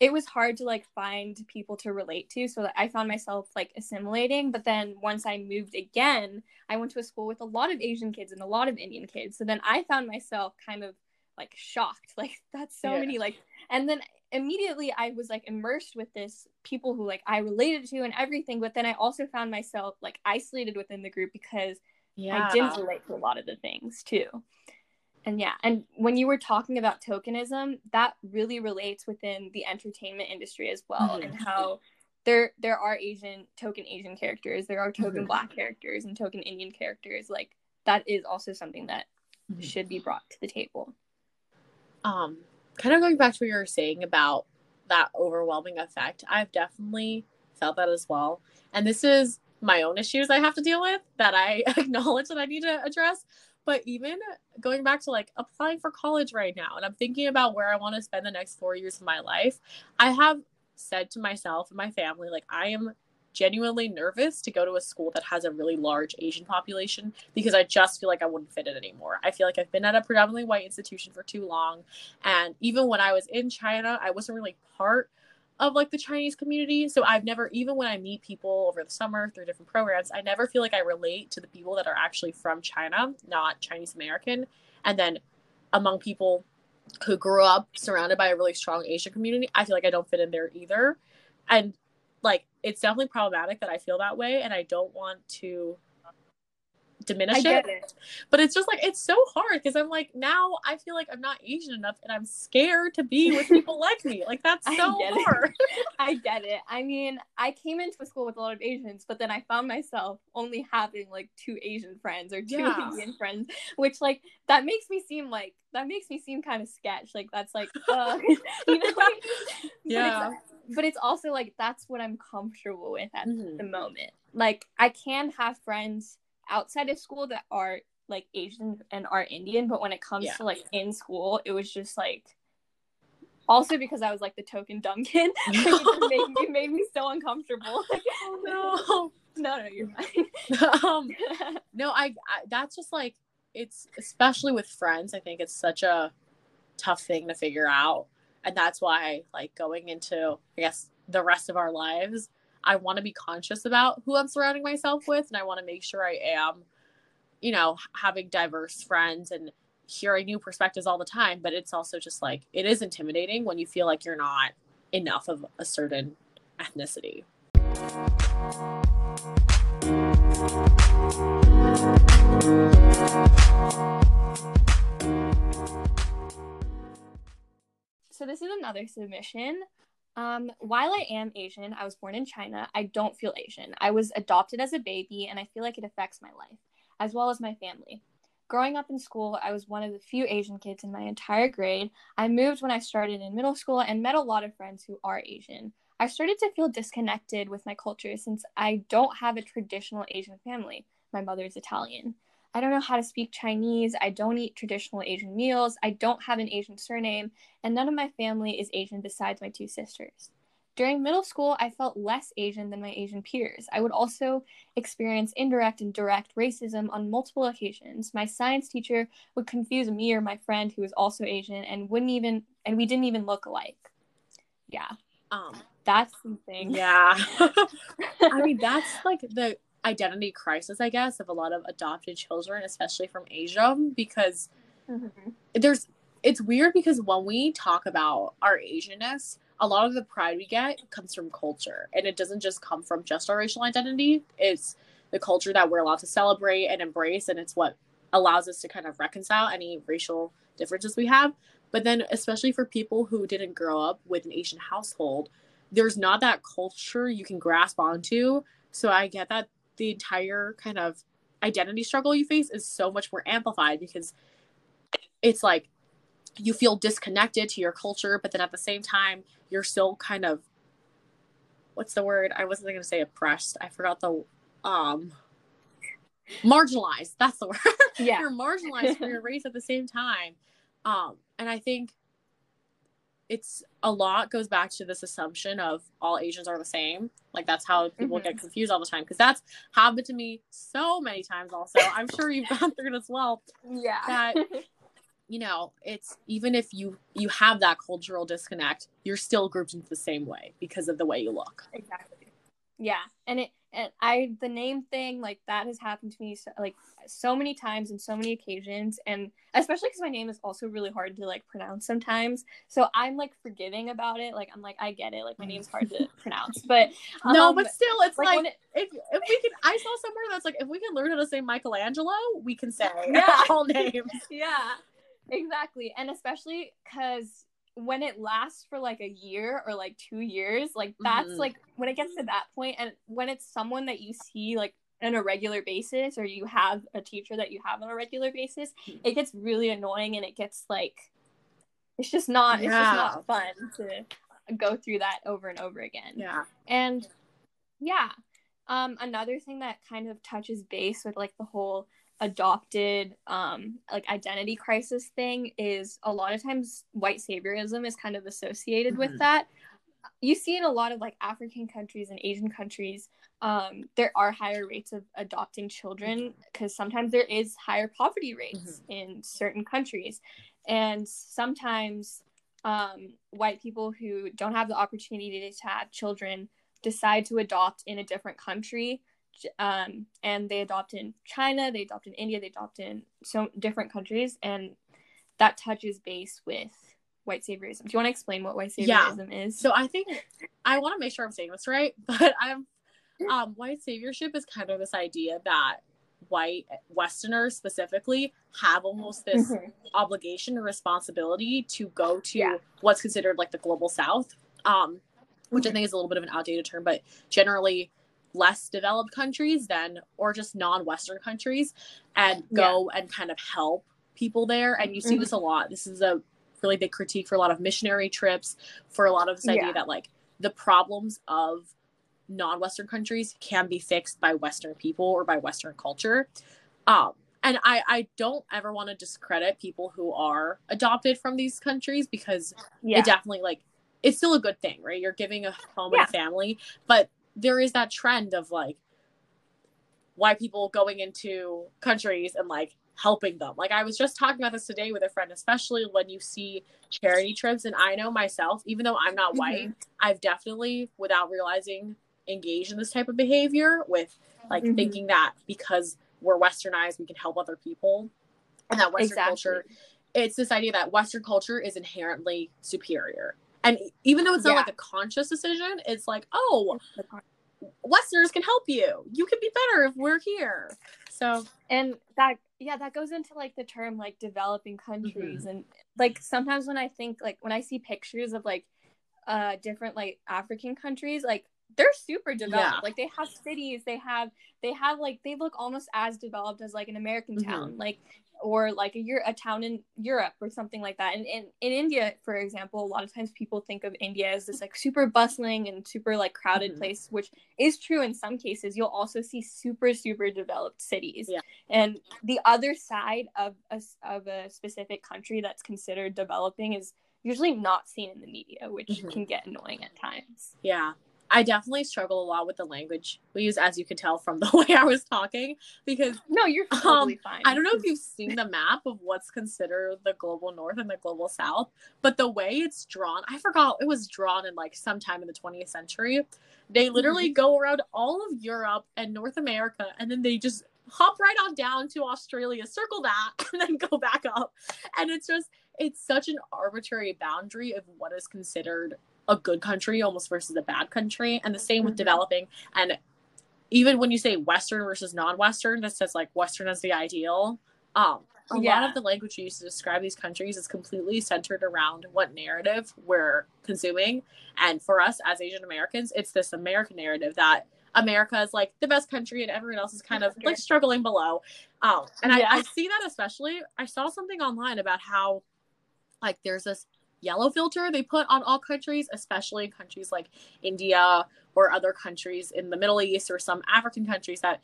[SPEAKER 2] it was hard to like find people to relate to so that i found myself like assimilating but then once i moved again i went to a school with a lot of asian kids and a lot of indian kids so then i found myself kind of like shocked *laughs* like that's so yeah. many like and then immediately i was like immersed with this people who like i related to and everything but then i also found myself like isolated within the group because yeah. i didn't relate to a lot of the things too and yeah and when you were talking about tokenism that really relates within the entertainment industry as well mm-hmm. and how there there are asian token asian characters there are token mm-hmm. black characters and token indian characters like that is also something that mm-hmm. should be brought to the table
[SPEAKER 1] um kind of going back to what you were saying about that overwhelming effect i've definitely felt that as well and this is my own issues i have to deal with that i *laughs* acknowledge that i need to address but even going back to like applying for college right now, and I'm thinking about where I want to spend the next four years of my life, I have said to myself and my family, like, I am genuinely nervous to go to a school that has a really large Asian population because I just feel like I wouldn't fit it anymore. I feel like I've been at a predominantly white institution for too long. And even when I was in China, I wasn't really part of like the Chinese community. So I've never, even when I meet people over the summer through different programs, I never feel like I relate to the people that are actually from China, not Chinese American. And then among people who grew up surrounded by a really strong Asian community, I feel like I don't fit in there either. And like it's definitely problematic that I feel that way and I don't want to diminish it. it. But it's just like it's so hard because I'm like now I feel like I'm not Asian enough and I'm scared to be with people like me. Like that's *laughs* so I hard. *laughs*
[SPEAKER 2] I get it. I mean, I came into a school with a lot of Asians, but then I found myself only having like two Asian friends or two yeah. Indian friends, which like that makes me seem like that makes me seem kind of sketch. Like that's like *laughs* uh, you know like, yeah. But it's, but it's also like that's what I'm comfortable with at mm-hmm. the moment. Like I can have friends outside of school that are like Asian and are Indian, but when it comes yeah. to like in school, it was just like also because I was like the token dumb kid, like, it, made me, made me so uncomfortable. oh *laughs* no. No, no, you're
[SPEAKER 1] fine. *laughs* um, *laughs* no, I, I that's just like it's especially with friends. I think it's such a tough thing to figure out, and that's why like going into I guess the rest of our lives, I want to be conscious about who I'm surrounding myself with, and I want to make sure I am, you know, having diverse friends and hearing new perspectives all the time. But it's also just like it is intimidating when you feel like you're not enough of a certain ethnicity.
[SPEAKER 2] So this is another submission. Um, while I am Asian, I was born in China. I don't feel Asian. I was adopted as a baby, and I feel like it affects my life, as well as my family. Growing up in school, I was one of the few Asian kids in my entire grade. I moved when I started in middle school and met a lot of friends who are Asian. I started to feel disconnected with my culture since I don't have a traditional Asian family. My mother is Italian. I don't know how to speak Chinese. I don't eat traditional Asian meals. I don't have an Asian surname, and none of my family is Asian besides my two sisters. During middle school, I felt less Asian than my Asian peers. I would also experience indirect and direct racism on multiple occasions. My science teacher would confuse me or my friend who was also Asian and wouldn't even and we didn't even look alike. Yeah. Um that's something.
[SPEAKER 1] Yeah. *laughs* I mean, *laughs* that's like the identity crisis, I guess, of a lot of adopted children, especially from Asia, because mm-hmm. there's it's weird because when we talk about our Asianness, a lot of the pride we get comes from culture, and it doesn't just come from just our racial identity. It's the culture that we're allowed to celebrate and embrace, and it's what allows us to kind of reconcile any racial differences we have. But then, especially for people who didn't grow up with an Asian household, there's not that culture you can grasp onto. So I get that the entire kind of identity struggle you face is so much more amplified because it's like you feel disconnected to your culture, but then at the same time, you're still kind of what's the word? I wasn't going to say oppressed. I forgot the um marginalized. That's the word. *laughs* Yeah. you're marginalized for your race at the same time. Um, and I think it's a lot goes back to this assumption of all Asians are the same. Like that's how people mm-hmm. get confused all the time because that's happened to me so many times. Also, I'm sure you've *laughs* gone through it as well.
[SPEAKER 2] Yeah.
[SPEAKER 1] That *laughs* you know, it's even if you you have that cultural disconnect, you're still grouped into the same way because of the way you look.
[SPEAKER 2] Exactly. Yeah, and it and I the name thing like that has happened to me so, like so many times and so many occasions, and especially because my name is also really hard to like pronounce sometimes. So I'm like forgiving about it. Like I'm like I get it. Like my name's hard to *laughs* pronounce, but
[SPEAKER 1] um, no, but still, it's like, like it, if if we can. I saw somewhere that's like if we can learn how to say Michelangelo, we can say yeah. *laughs* all names. *laughs*
[SPEAKER 2] yeah, exactly, and especially because when it lasts for like a year or like two years, like that's mm-hmm. like when it gets to that point, and when it's someone that you see like on a regular basis, or you have a teacher that you have on a regular basis, mm-hmm. it gets really annoying, and it gets like it's just not yeah. it's just not fun to go through that over and over again.
[SPEAKER 1] Yeah,
[SPEAKER 2] and yeah, um, another thing that kind of touches base with like the whole adopted um like identity crisis thing is a lot of times white saviorism is kind of associated mm-hmm. with that you see in a lot of like african countries and asian countries um there are higher rates of adopting children because sometimes there is higher poverty rates mm-hmm. in certain countries and sometimes um white people who don't have the opportunity to have children decide to adopt in a different country um, and they adopt in China, they adopt in India, they adopt in so different countries, and that touches base with white saviorism. Do you want to explain what white saviorism yeah. is?
[SPEAKER 1] So I think I want to make sure I'm saying this right, *laughs* but I'm um, white saviorship is kind of this idea that white Westerners specifically have almost this mm-hmm. obligation or responsibility to go to yeah. what's considered like the global South, um, which mm-hmm. I think is a little bit of an outdated term, but generally less developed countries than or just non-Western countries, and go yeah. and kind of help people there. And you see mm-hmm. this a lot. This is a really big critique for a lot of missionary trips, for a lot of this idea yeah. that like the problems of non-Western countries can be fixed by Western people or by Western culture. Um, and I, I don't ever want to discredit people who are adopted from these countries because yeah. it definitely like it's still a good thing, right? You're giving a home yeah. and a family, but there is that trend of like white people going into countries and like helping them. Like I was just talking about this today with a friend, especially when you see charity trips. And I know myself, even though I'm not mm-hmm. white, I've definitely, without realizing, engaged in this type of behavior with like mm-hmm. thinking that because we're westernized, we can help other people. And that Western exactly. culture, it's this idea that Western culture is inherently superior. And even though it's not yeah. like a conscious decision, it's like, oh, Westerners can help you. You can be better if we're here. So,
[SPEAKER 2] and that yeah that goes into like the term like developing countries mm-hmm. and like sometimes when i think like when i see pictures of like uh different like african countries like they're super developed yeah. like they have cities they have they have like they look almost as developed as like an american mm-hmm. town like or like a, year a town in Europe or something like that. And in, in India, for example, a lot of times people think of India as this like super bustling and super like crowded mm-hmm. place, which is true in some cases. You'll also see super, super developed cities. Yeah. And the other side of a, of a specific country that's considered developing is usually not seen in the media, which mm-hmm. can get annoying at times.
[SPEAKER 1] Yeah. I definitely struggle a lot with the language we use, as you can tell from the *laughs* way I was talking. Because
[SPEAKER 2] no, you're totally um, fine.
[SPEAKER 1] I don't know if you've seen the map of what's considered the global north and the global south, but the way it's drawn, I forgot it was drawn in like sometime in the 20th century. They literally mm-hmm. go around all of Europe and North America, and then they just hop right on down to Australia, circle that, *laughs* and then go back up. And it's just, it's such an arbitrary boundary of what is considered a good country almost versus a bad country and the same with mm-hmm. developing and even when you say western versus non-western that says like western as the ideal um a yeah. lot of the language used to describe these countries is completely centered around what narrative we're consuming and for us as asian americans it's this american narrative that america is like the best country and everyone else is kind of like *laughs* struggling below um and yeah. I, I see that especially i saw something online about how like there's this yellow filter they put on all countries, especially in countries like India or other countries in the Middle East or some African countries that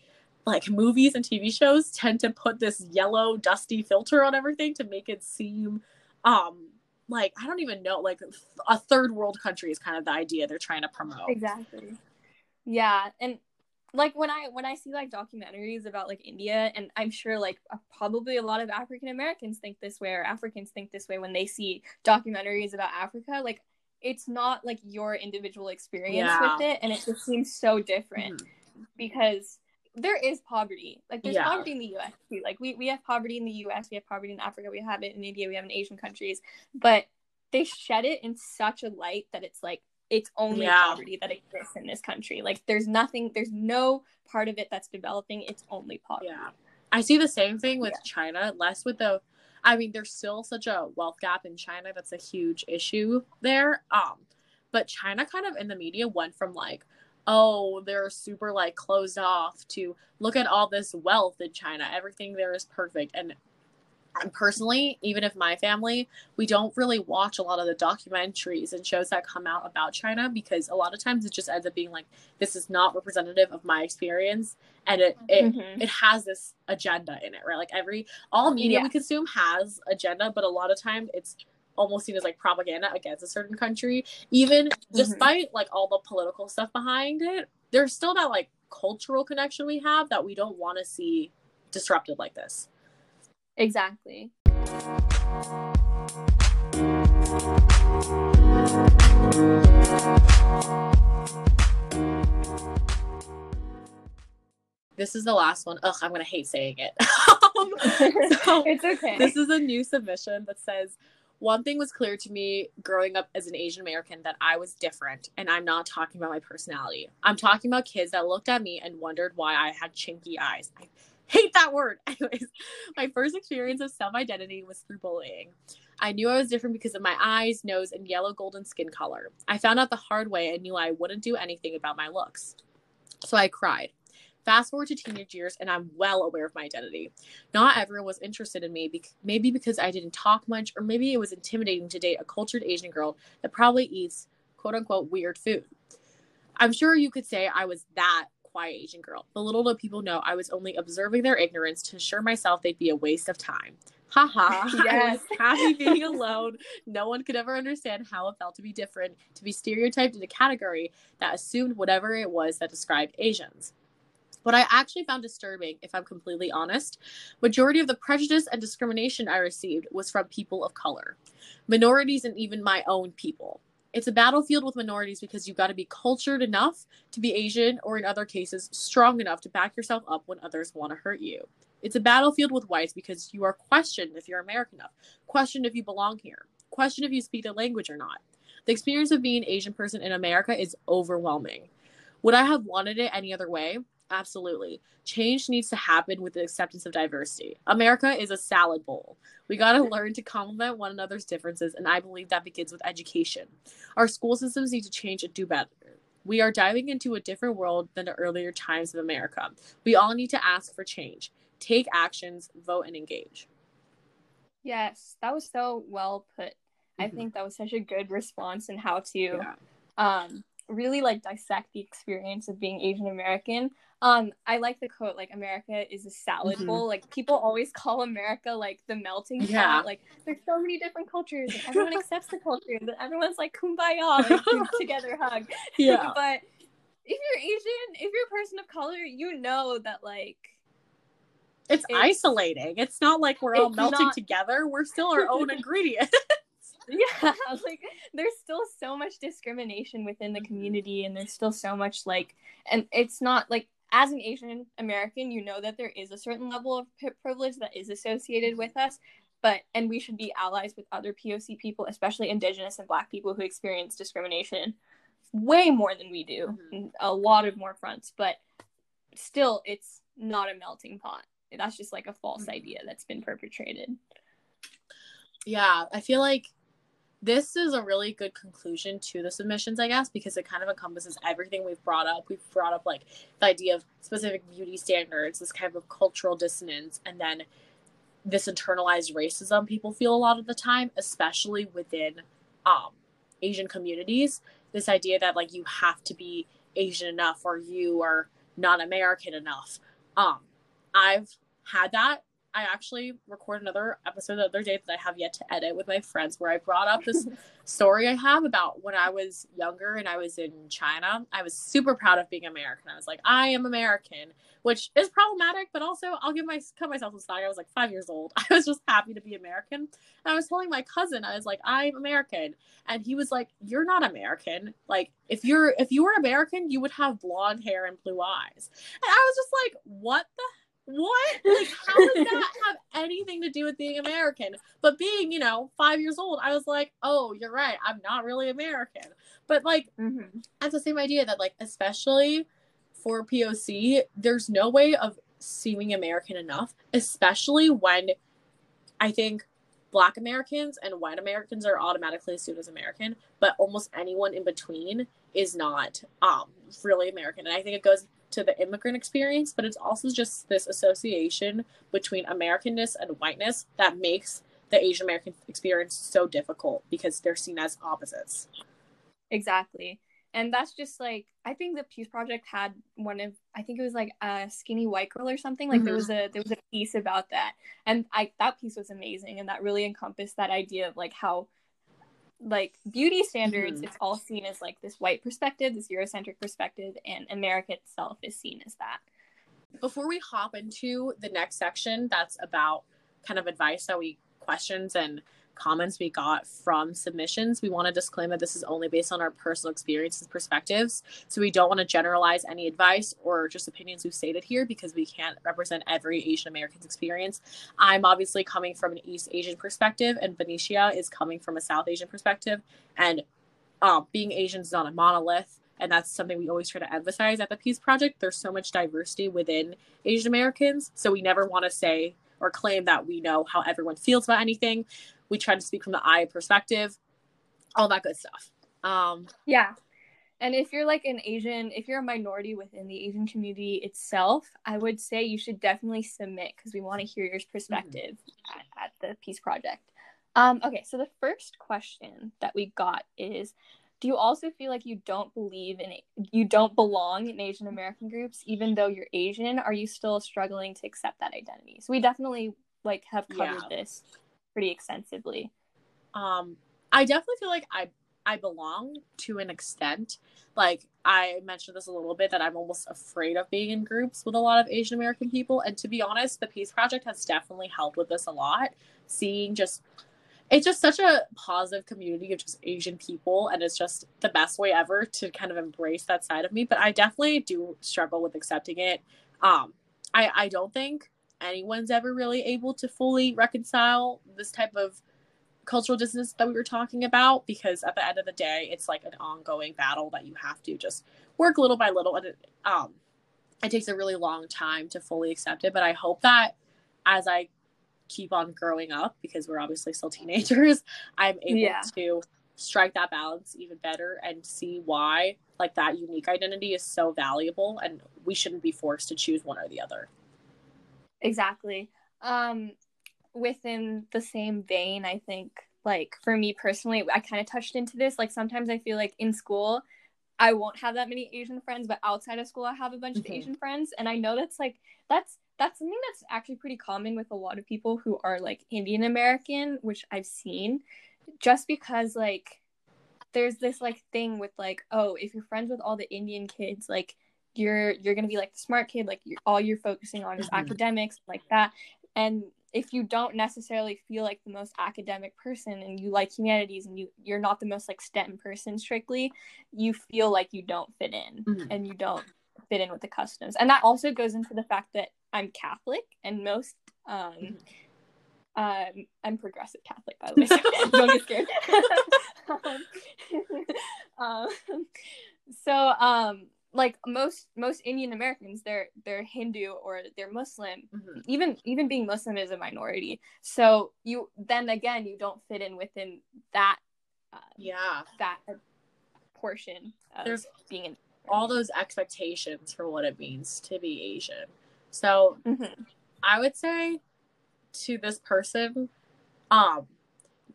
[SPEAKER 1] like movies and TV shows tend to put this yellow dusty filter on everything to make it seem um like I don't even know like a third world country is kind of the idea they're trying to promote.
[SPEAKER 2] Exactly. Yeah, and like when I when I see like documentaries about like India, and I'm sure like probably a lot of African Americans think this way or Africans think this way when they see documentaries about Africa. Like it's not like your individual experience yeah. with it, and it just seems so different mm-hmm. because there is poverty. Like there's yeah. poverty in the US too. Like we, we have poverty in the US, we have poverty in Africa, we have it in India, we have it in Asian countries, but they shed it in such a light that it's like it's only yeah. poverty that exists in this country. Like there's nothing, there's no part of it that's developing. It's only poverty.
[SPEAKER 1] Yeah. I see the same thing with yeah. China, less with the I mean, there's still such a wealth gap in China that's a huge issue there. Um, but China kind of in the media went from like, oh, they're super like closed off to look at all this wealth in China. Everything there is perfect. And and personally, even if my family, we don't really watch a lot of the documentaries and shows that come out about China because a lot of times it just ends up being like, this is not representative of my experience. And it it, mm-hmm. it has this agenda in it, right? Like every all media yeah. we consume has agenda, but a lot of times it's almost seen as like propaganda against a certain country. Even mm-hmm. despite like all the political stuff behind it, there's still that like cultural connection we have that we don't want to see disrupted like this.
[SPEAKER 2] Exactly.
[SPEAKER 1] This is the last one. Ugh, I'm gonna hate saying it. *laughs* *laughs* Um, so it's okay. This is a new submission that says one thing was clear to me growing up as an Asian American that I was different, and I'm not talking about my personality. I'm talking about kids that looked at me and wondered why I had chinky eyes. I *laughs* hate that word. *laughs* Anyways, my first experience of self identity was through bullying. I knew I was different because of my eyes, nose, and yellow golden skin color. I found out the hard way and knew I wouldn't do anything about my looks. So I cried. Fast forward to teenage years, and I'm well aware of my identity. Not everyone was interested in me, maybe because I didn't talk much, or maybe it was intimidating to date a cultured Asian girl that probably eats quote unquote weird food. I'm sure you could say I was that quiet Asian girl, but little do people know I was only observing their ignorance to assure myself they'd be a waste of time. Ha ha. *laughs* yes. *laughs* happy being alone. No one could ever understand how it felt to be different, to be stereotyped in a category that assumed whatever it was that described Asians. What I actually found disturbing, if I'm completely honest, majority of the prejudice and discrimination I received was from people of color, minorities, and even my own people. It's a battlefield with minorities because you've got to be cultured enough to be Asian, or in other cases, strong enough to back yourself up when others want to hurt you. It's a battlefield with whites because you are questioned if you're American enough, questioned if you belong here, questioned if you speak the language or not. The experience of being an Asian person in America is overwhelming. Would I have wanted it any other way? Absolutely. Change needs to happen with the acceptance of diversity. America is a salad bowl. We got to learn to complement one another's differences, and I believe that begins with education. Our school systems need to change and do better. We are diving into a different world than the earlier times of America. We all need to ask for change, take actions, vote, and engage.
[SPEAKER 2] Yes, that was so well put. Mm-hmm. I think that was such a good response and how to yeah. um, really like dissect the experience of being Asian American. Um, I like the quote like America is a salad mm-hmm. bowl. Like people always call America like the melting pot. Yeah. Like there's so many different cultures and everyone *laughs* accepts the culture and everyone's like kumbaya, like *laughs* together hug. Yeah. *laughs* but if you're Asian, if you're a person of color, you know that like
[SPEAKER 1] it's, it's isolating. It's not like we're all melting not... together. We're still our own ingredient. *laughs*
[SPEAKER 2] yeah like *laughs* there's still so much discrimination within the community and there's still so much like and it's not like as an asian american you know that there is a certain level of privilege that is associated with us but and we should be allies with other poc people especially indigenous and black people who experience discrimination way more than we do mm-hmm. a lot of more fronts but still it's not a melting pot that's just like a false mm-hmm. idea that's been perpetrated
[SPEAKER 1] yeah i feel like this is a really good conclusion to the submissions, I guess, because it kind of encompasses everything we've brought up. We've brought up like the idea of specific beauty standards, this kind of cultural dissonance, and then this internalized racism people feel a lot of the time, especially within um, Asian communities. This idea that like you have to be Asian enough or you are not American enough. Um, I've had that I actually recorded another episode the other day that I have yet to edit with my friends where I brought up this *laughs* story I have about when I was younger and I was in China. I was super proud of being American. I was like, I am American, which is problematic, but also I'll give my cut myself some slack. I was like five years old. *laughs* I was just happy to be American. And I was telling my cousin, I was like, I'm American. And he was like, You're not American. Like, if you're if you were American, you would have blonde hair and blue eyes. And I was just like, What the what? Like, how does that *laughs* have anything to do with being American? But being, you know, five years old, I was like, oh, you're right. I'm not really American. But like, mm-hmm. that's the same idea that, like, especially for POC, there's no way of seeming American enough, especially when I think Black Americans and white Americans are automatically assumed as American, but almost anyone in between is not um really American. And I think it goes to the immigrant experience, but it's also just this association between Americanness and whiteness that makes the Asian American experience so difficult because they're seen as opposites.
[SPEAKER 2] Exactly. And that's just like I think the Peahce Project had one of I think it was like a skinny white girl or something. Like mm-hmm. there was a there was a piece about that. And I that piece was amazing and that really encompassed that idea of like how like beauty standards, mm-hmm. it's all seen as like this white perspective, this Eurocentric perspective, and America itself is seen as that.
[SPEAKER 1] Before we hop into the next section, that's about kind of advice that we questions and comments we got from submissions, we want to disclaim that this is only based on our personal experiences and perspectives. So we don't want to generalize any advice or just opinions we've stated here because we can't represent every Asian American's experience. I'm obviously coming from an East Asian perspective, and Benecia is coming from a South Asian perspective. And um, being Asian is not a monolith. And that's something we always try to emphasize at the Peahce Project. There's so much diversity within Asian Americans. So we never want to say or claim that we know how everyone feels about anything. We try to speak from the I perspective, all that good stuff. Um,
[SPEAKER 2] yeah. And if you're like an Asian, if you're a minority within the Asian community itself, I would say you should definitely submit because we want to hear your perspective mm-hmm. at, at, the Peahce Project. Um, okay, so the first question that we got is do you also feel like you don't believe in you don't belong in Asian American groups even though you're Asian? Are you still struggling to accept that identity? So we definitely like have covered yeah. this pretty extensively.
[SPEAKER 1] Um, I definitely feel like I I belong to an extent. Like I mentioned this a little bit that I'm almost afraid of being in groups with a lot of Asian American people. And to be honest, the Peahce Project has definitely helped with this a lot. Seeing just it's just such a positive community of just Asian people, and it's just the best way ever to kind of embrace that side of me. But I definitely do struggle with accepting it. Um, I I don't think anyone's ever really able to fully reconcile this type of cultural distance that we were talking about because at the end of the day it's like an ongoing battle that you have to just work little by little and it, um it takes a really long time to fully accept it but i hope that as i keep on growing up because we're obviously still teenagers, *laughs* I'm able yeah. to strike that balance even better and see why like that unique identity is so valuable and we shouldn't be forced to choose one or the other.
[SPEAKER 2] Exactly. Um within the same vein, I think like for me personally, I kind of touched into this like sometimes I feel like in school I won't have that many Asian friends, but outside of school I have a bunch mm-hmm. of Asian friends and I know that's like that's that's something that's actually pretty common with a lot of people who are like Indian American, which I've seen, just because like there's this like thing with like oh if you're friends with all the Indian kids like you're you're gonna be like the smart kid like you're, all you're focusing on is mm-hmm. academics like that and if you don't necessarily feel like the most academic person and you like humanities and you you're not the most like STEM person strictly, you feel like you don't fit in mm-hmm. and you don't fit in with the customs. And that also goes into the fact that I'm Catholic, and most um, mm-hmm. um I'm progressive Catholic by the *laughs* way. So don't get scared. um, so um like most most Indian Americans, they're they're Hindu or they're Muslim. Mm-hmm. Even even being Muslim is a minority. So you then again you don't fit in within that.
[SPEAKER 1] Uh, yeah.
[SPEAKER 2] That portion of There's being in
[SPEAKER 1] all those expectations for what it means to be Asian. So mm-hmm. I would say to this person, um,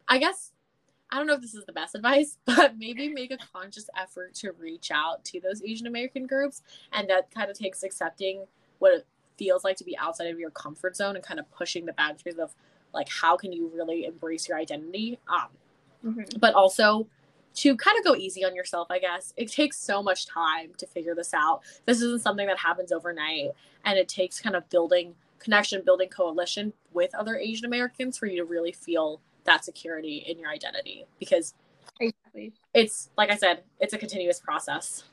[SPEAKER 1] I guess I don't know if this is the best advice, *laughs* but maybe make a conscious effort to reach out to those Asian American groups. And that kind of takes accepting what it feels like to be outside of your comfort zone and kind of pushing the boundaries of like how can you really embrace your identity. Um, mm-hmm. but also to kind of go easy on yourself, I guess. It takes so much time to figure this out. This isn't something that happens overnight. And it takes kind of building connection, building coalition with other Asian Americans for you to really feel that security in your identity. Because exactly. it's, like I said, it's a continuous process.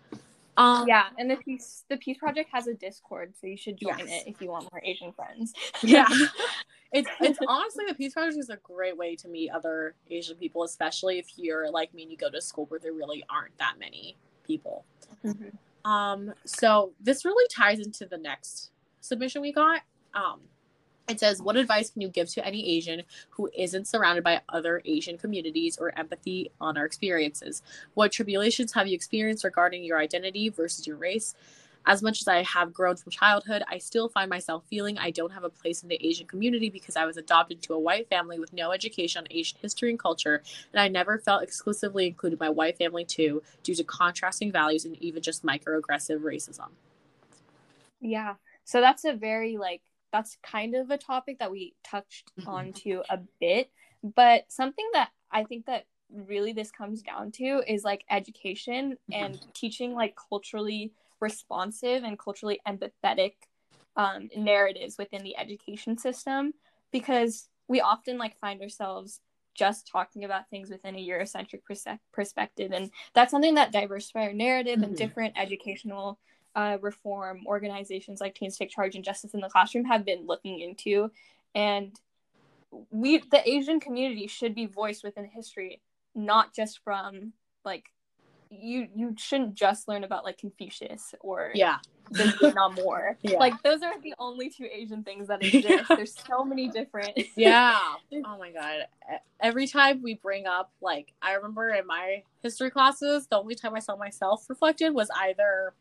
[SPEAKER 2] Um, yeah, and the Peahce the Peahce Project has a Discord, so you should join yes. it if you want more Asian friends.
[SPEAKER 1] yeah, *laughs* *laughs* it's it's honestly the Peahce Project is a great way to meet other Asian people, especially if you're like me and you go to school where there really aren't that many people. Mm-hmm. Um, so this really ties into the next submission we got. Um, it says, What advice can you give to any Asian who isn't surrounded by other Asian communities or empathy on our experiences? What tribulations have you experienced regarding your identity versus your race? As much as I have grown from childhood, I still find myself feeling I don't have a place in the Asian community because I was adopted to a white family with no education on Asian history and culture, and I never felt exclusively included by white family too, due to contrasting values and even just microaggressive racism.
[SPEAKER 2] Yeah. So that's a very like that's kind of a topic that we touched mm-hmm. onto a bit but something that i think that really this comes down to is like education mm-hmm. and teaching like culturally responsive and culturally empathetic um, narratives within the education system because we often like find ourselves just talking about things within a Eurocentric pers- perspective. And that's something that Diversify Our Narrative mm-hmm. and different educational uh, reform organizations like Teens Take Charge and Justice in the Classroom have been looking into. And we, the Asian community, should be voiced within history, not just from like you you shouldn't just learn about like Confucius or
[SPEAKER 1] yeah
[SPEAKER 2] the Vietnam War. *laughs* Yeah. Like those are the only two Asian things that *laughs* exist. Yeah. There's so many different. *laughs*
[SPEAKER 1] yeah. Oh my god. Every time we bring up like I remember in my history classes, the only time I saw myself reflected was either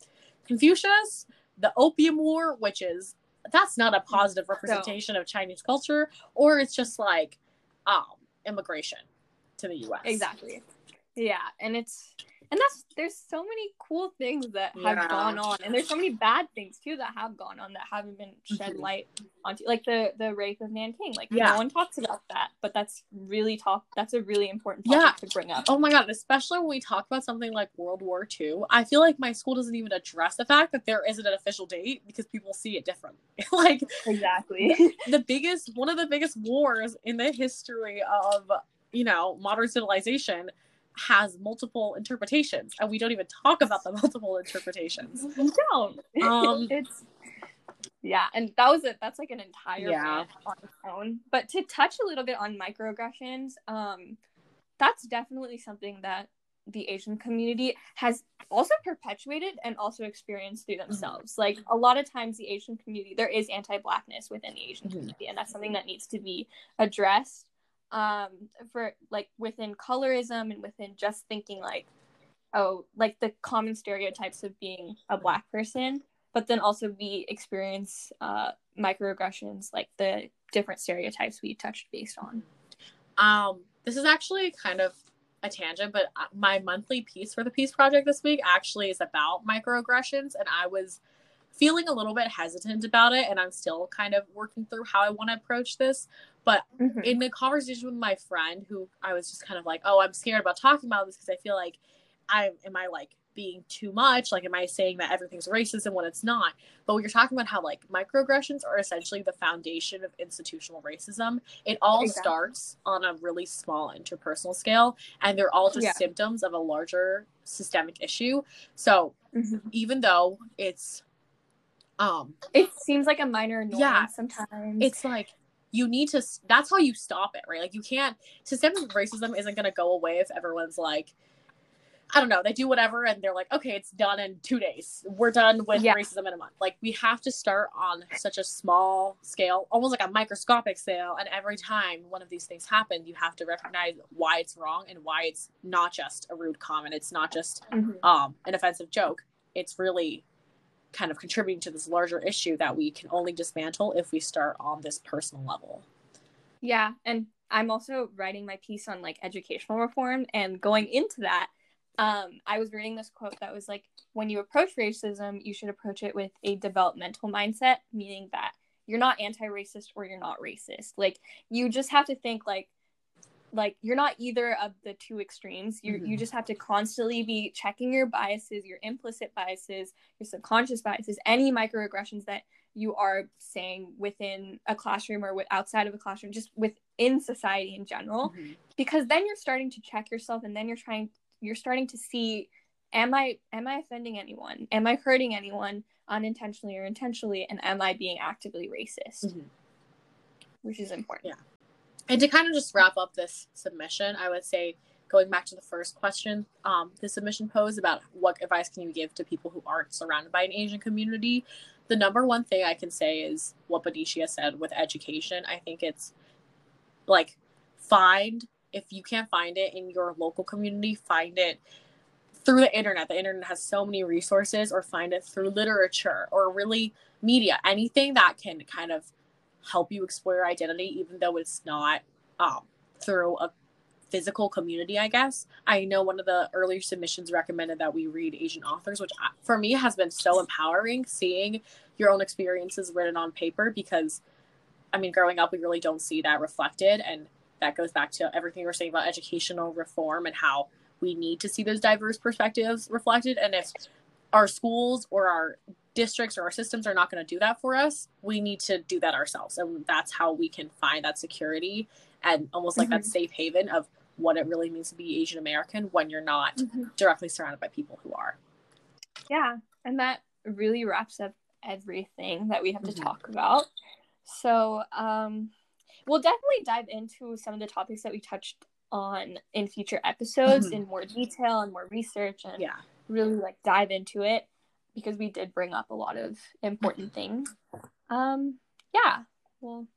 [SPEAKER 1] Confucius, the Opium War, which is that's not a positive representation of Chinese culture, or it's just like um immigration to the US.
[SPEAKER 2] Exactly. Yeah, and it's and that's there's so many cool things that have yeah. gone on and there's so many bad things too that have gone on that haven't been shed mm-hmm. light onto like the the rape of nanking like yeah. no one talks about that but that's really talk that's a really important topic yeah. to bring up
[SPEAKER 1] oh my god especially when we talk about something like world war ii i feel like my school doesn't even address the fact that there isn't an official date because people see it differently *laughs* like
[SPEAKER 2] exactly
[SPEAKER 1] the, the biggest one of the biggest wars in the history of you know modern civilization has multiple interpretations and we don't even talk about the *laughs* multiple interpretations
[SPEAKER 2] we don't um *laughs* it's yeah and that was it that's like an entire yeah. on its own but to touch a little bit on microaggressions um that's definitely something that the asian community has also perpetuated and also experienced through mm-hmm. themselves mm-hmm. like a lot of times the asian community there is anti-blackness within the asian mm-hmm. community and that's something that needs to be addressed um for like within colorism and within just thinking like oh like the common stereotypes of being a black person but then also we experience uh microaggressions like the different stereotypes we touched based on.
[SPEAKER 1] Um this is actually kind of a tangent but uh, my monthly piece for the Peahce Project this week actually is about microaggressions and i was feeling a little bit hesitant about it and i'm still kind of working through how i want to approach this but mm-hmm. in the conversation with my friend, who I was just kind of like, oh, I'm scared about talking about this because I feel like I am am I like being too much? Like, am I saying that everything's racism when it's not? But when you're talking about how like microaggressions are essentially the foundation of institutional racism, it all exactly. starts on a really small interpersonal scale, and they're all just yeah. symptoms of a larger systemic issue. So mm-hmm. even though it's um
[SPEAKER 2] it seems like a minor annoyance yeah, sometimes
[SPEAKER 1] it's like you need to that's how you stop it right? Like you can't systemic racism isn't going to go away if everyone's like i don't know they do whatever and they're like okay it's done in two days. We're done with yeah. racism in a month. Like we have to start on such a small scale almost like a microscopic scale and every time one of these things happen you have to recognize why it's wrong and why it's not just a rude comment. It's not just mm-hmm. um, an offensive joke. It's really kind of contributing to this larger issue that we can only dismantle if we start on this personal level.
[SPEAKER 2] Yeah, and I'm also writing my piece on like educational reform and going into that um, I was reading this quote that was like, when you approach racism, you should approach it with a developmental mindset, meaning that you're not anti racist or you're not racist. Like, you just have to think, like, like you're not either of the two extremes. You mm-hmm. you just have to constantly be checking your biases your implicit biases your subconscious biases any microaggressions that you are saying within a classroom or outside of a classroom just within society in general. Mm-hmm. because then you're starting to check yourself and then you're trying you're starting to see am i am i offending anyone? Am i hurting anyone unintentionally or intentionally? And am i being actively racist? Mm-hmm. which is important.
[SPEAKER 1] Yeah and to kind of just wrap up this submission, I would say going back to the first question um, the submission posed about what advice can you give to people who aren't surrounded by an Asian community, the number one thing I can say is what Benecia said with education. I think it's like find if you can't find it in your local community, find it through the internet. The internet has so many resources, or find it through literature or really media, anything that can kind of help you explore your identity, even though it's not um, through a physical community, I guess. I know one of the earlier submissions recommended that we read Asian authors, which uh, for me has been so empowering seeing your own experiences written on paper because, I mean, growing up, we really don't see that reflected. And that goes back to everything we're saying about educational reform and how we need to see those diverse perspectives reflected. And if our schools or our districts or our systems are not going to do that for us we need to do that ourselves and that's how we can find that security and almost like mm-hmm. that safe haven of what it really means to be Asian American when you're not mm-hmm. directly surrounded by people who are.
[SPEAKER 2] Yeah, and that really wraps up everything that we have to mm-hmm. talk about. So, um, we'll definitely dive into some of the topics that we touched on in future episodes mm-hmm. in more detail and more research and
[SPEAKER 1] yeah.
[SPEAKER 2] really like dive into it because we did bring up a lot of important *laughs* things. Um, yeah, well,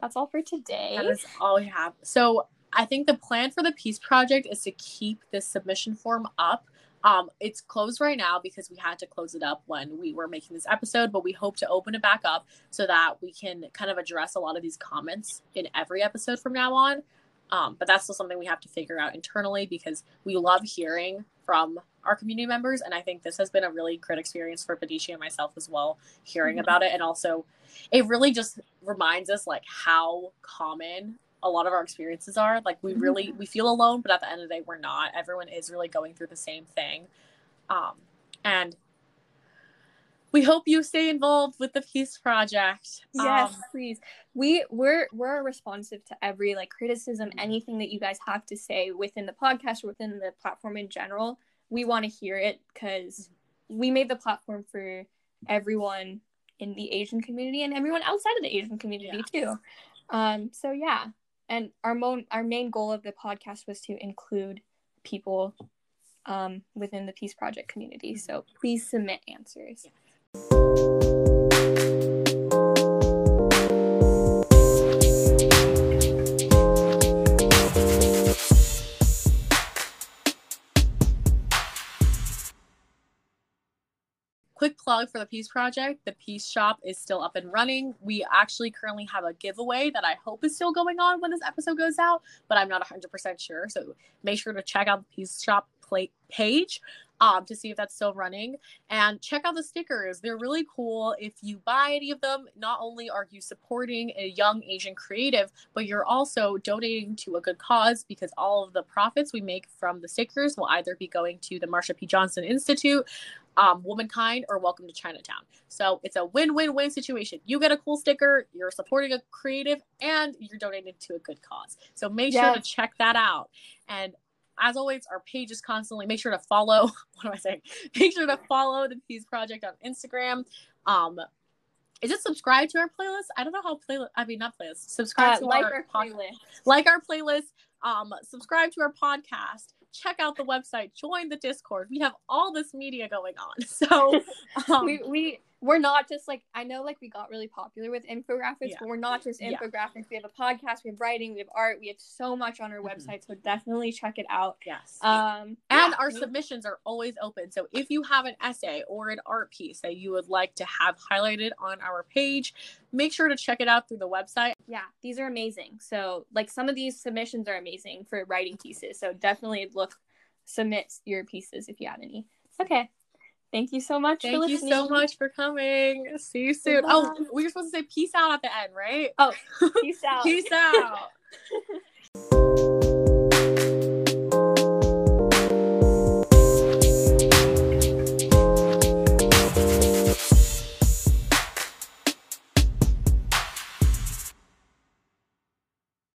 [SPEAKER 2] that's all for today.
[SPEAKER 1] That is all we have. So I think the plan for the Peahce Project is to keep this submission form up. Um, it's closed right now because we had to close it up when we were making this episode, but we hope to open it back up so that we can kind of address a lot of these comments in every episode from now on. Um, but that's still something we have to figure out internally because we love hearing from our community members. And I think this has been a really great experience for Padishi and myself as well, hearing mm-hmm. about it. And also, it really just reminds us like how common a lot of our experiences are. Like we really mm-hmm. we feel alone, but at the end of the day, we're not. Everyone is really going through the same thing. Um, and we hope you stay involved with the Peahce Project.
[SPEAKER 2] Yes um, please. We we're we're responsive to every like criticism anything that you guys have to say within the podcast or within the platform in general. We want to hear it because we made the platform for everyone in the asian community and everyone outside of the asian community yeah. too. Um so yeah. And our mo- our main goal of the podcast was to include people um, within the Peahce Project community. So please submit answers. Yeah.
[SPEAKER 1] Quick plug for the Peahce Project. The Peahce Shop is still up and running. We actually currently have a giveaway that I hope is still going on when this episode goes out, but I'm not 100% sure. So make sure to check out the Peahce Shop page um, to see if that's still running. And check out the stickers. They're really cool. If you buy any of them, not only are you supporting a young Asian creative, but you're also donating to a good cause because all of the profits we make from the stickers will either be going to the Marsha P. Johnson Institute, um, Womankind, or Welcome to Chinatown. So it's a win win win situation. You get a cool sticker, you're supporting a creative, and you're donating to a good cause. So make yes. sure to check that out. And as always, our page is constantly make sure to follow. *laughs* What am I saying? Make sure to follow the Peahce Project on Instagram. Um, is it subscribe to our playlist? I don't know how playlist. I mean, not playlist. Subscribe uh, to like our, our playlist. Like our playlist. Um, subscribe to our podcast. Check out the website. Join the Discord. We have all this media going on. *laughs* So *laughs*
[SPEAKER 2] um, we we we're not just like I know like we got really popular with infographics, yeah. but we're not just infographics. Yeah. We have a podcast, we have writing, we have art, we have so much on our mm-hmm. website. So definitely check it out.
[SPEAKER 1] Yes. Um and yeah. our submissions are always open. So if you have an essay or an art piece that you would like to have highlighted on our page, make sure to check it out through the website.
[SPEAKER 2] Yeah, these are amazing. So like some of these submissions are amazing for writing pieces. So definitely look submit your pieces if you have any. Okay. Thank you so much.
[SPEAKER 1] Thank you so much for coming. See you soon. Oh, we were supposed to say peace out at the end, right?
[SPEAKER 2] Oh, *laughs* peace out.
[SPEAKER 1] peace out. *laughs*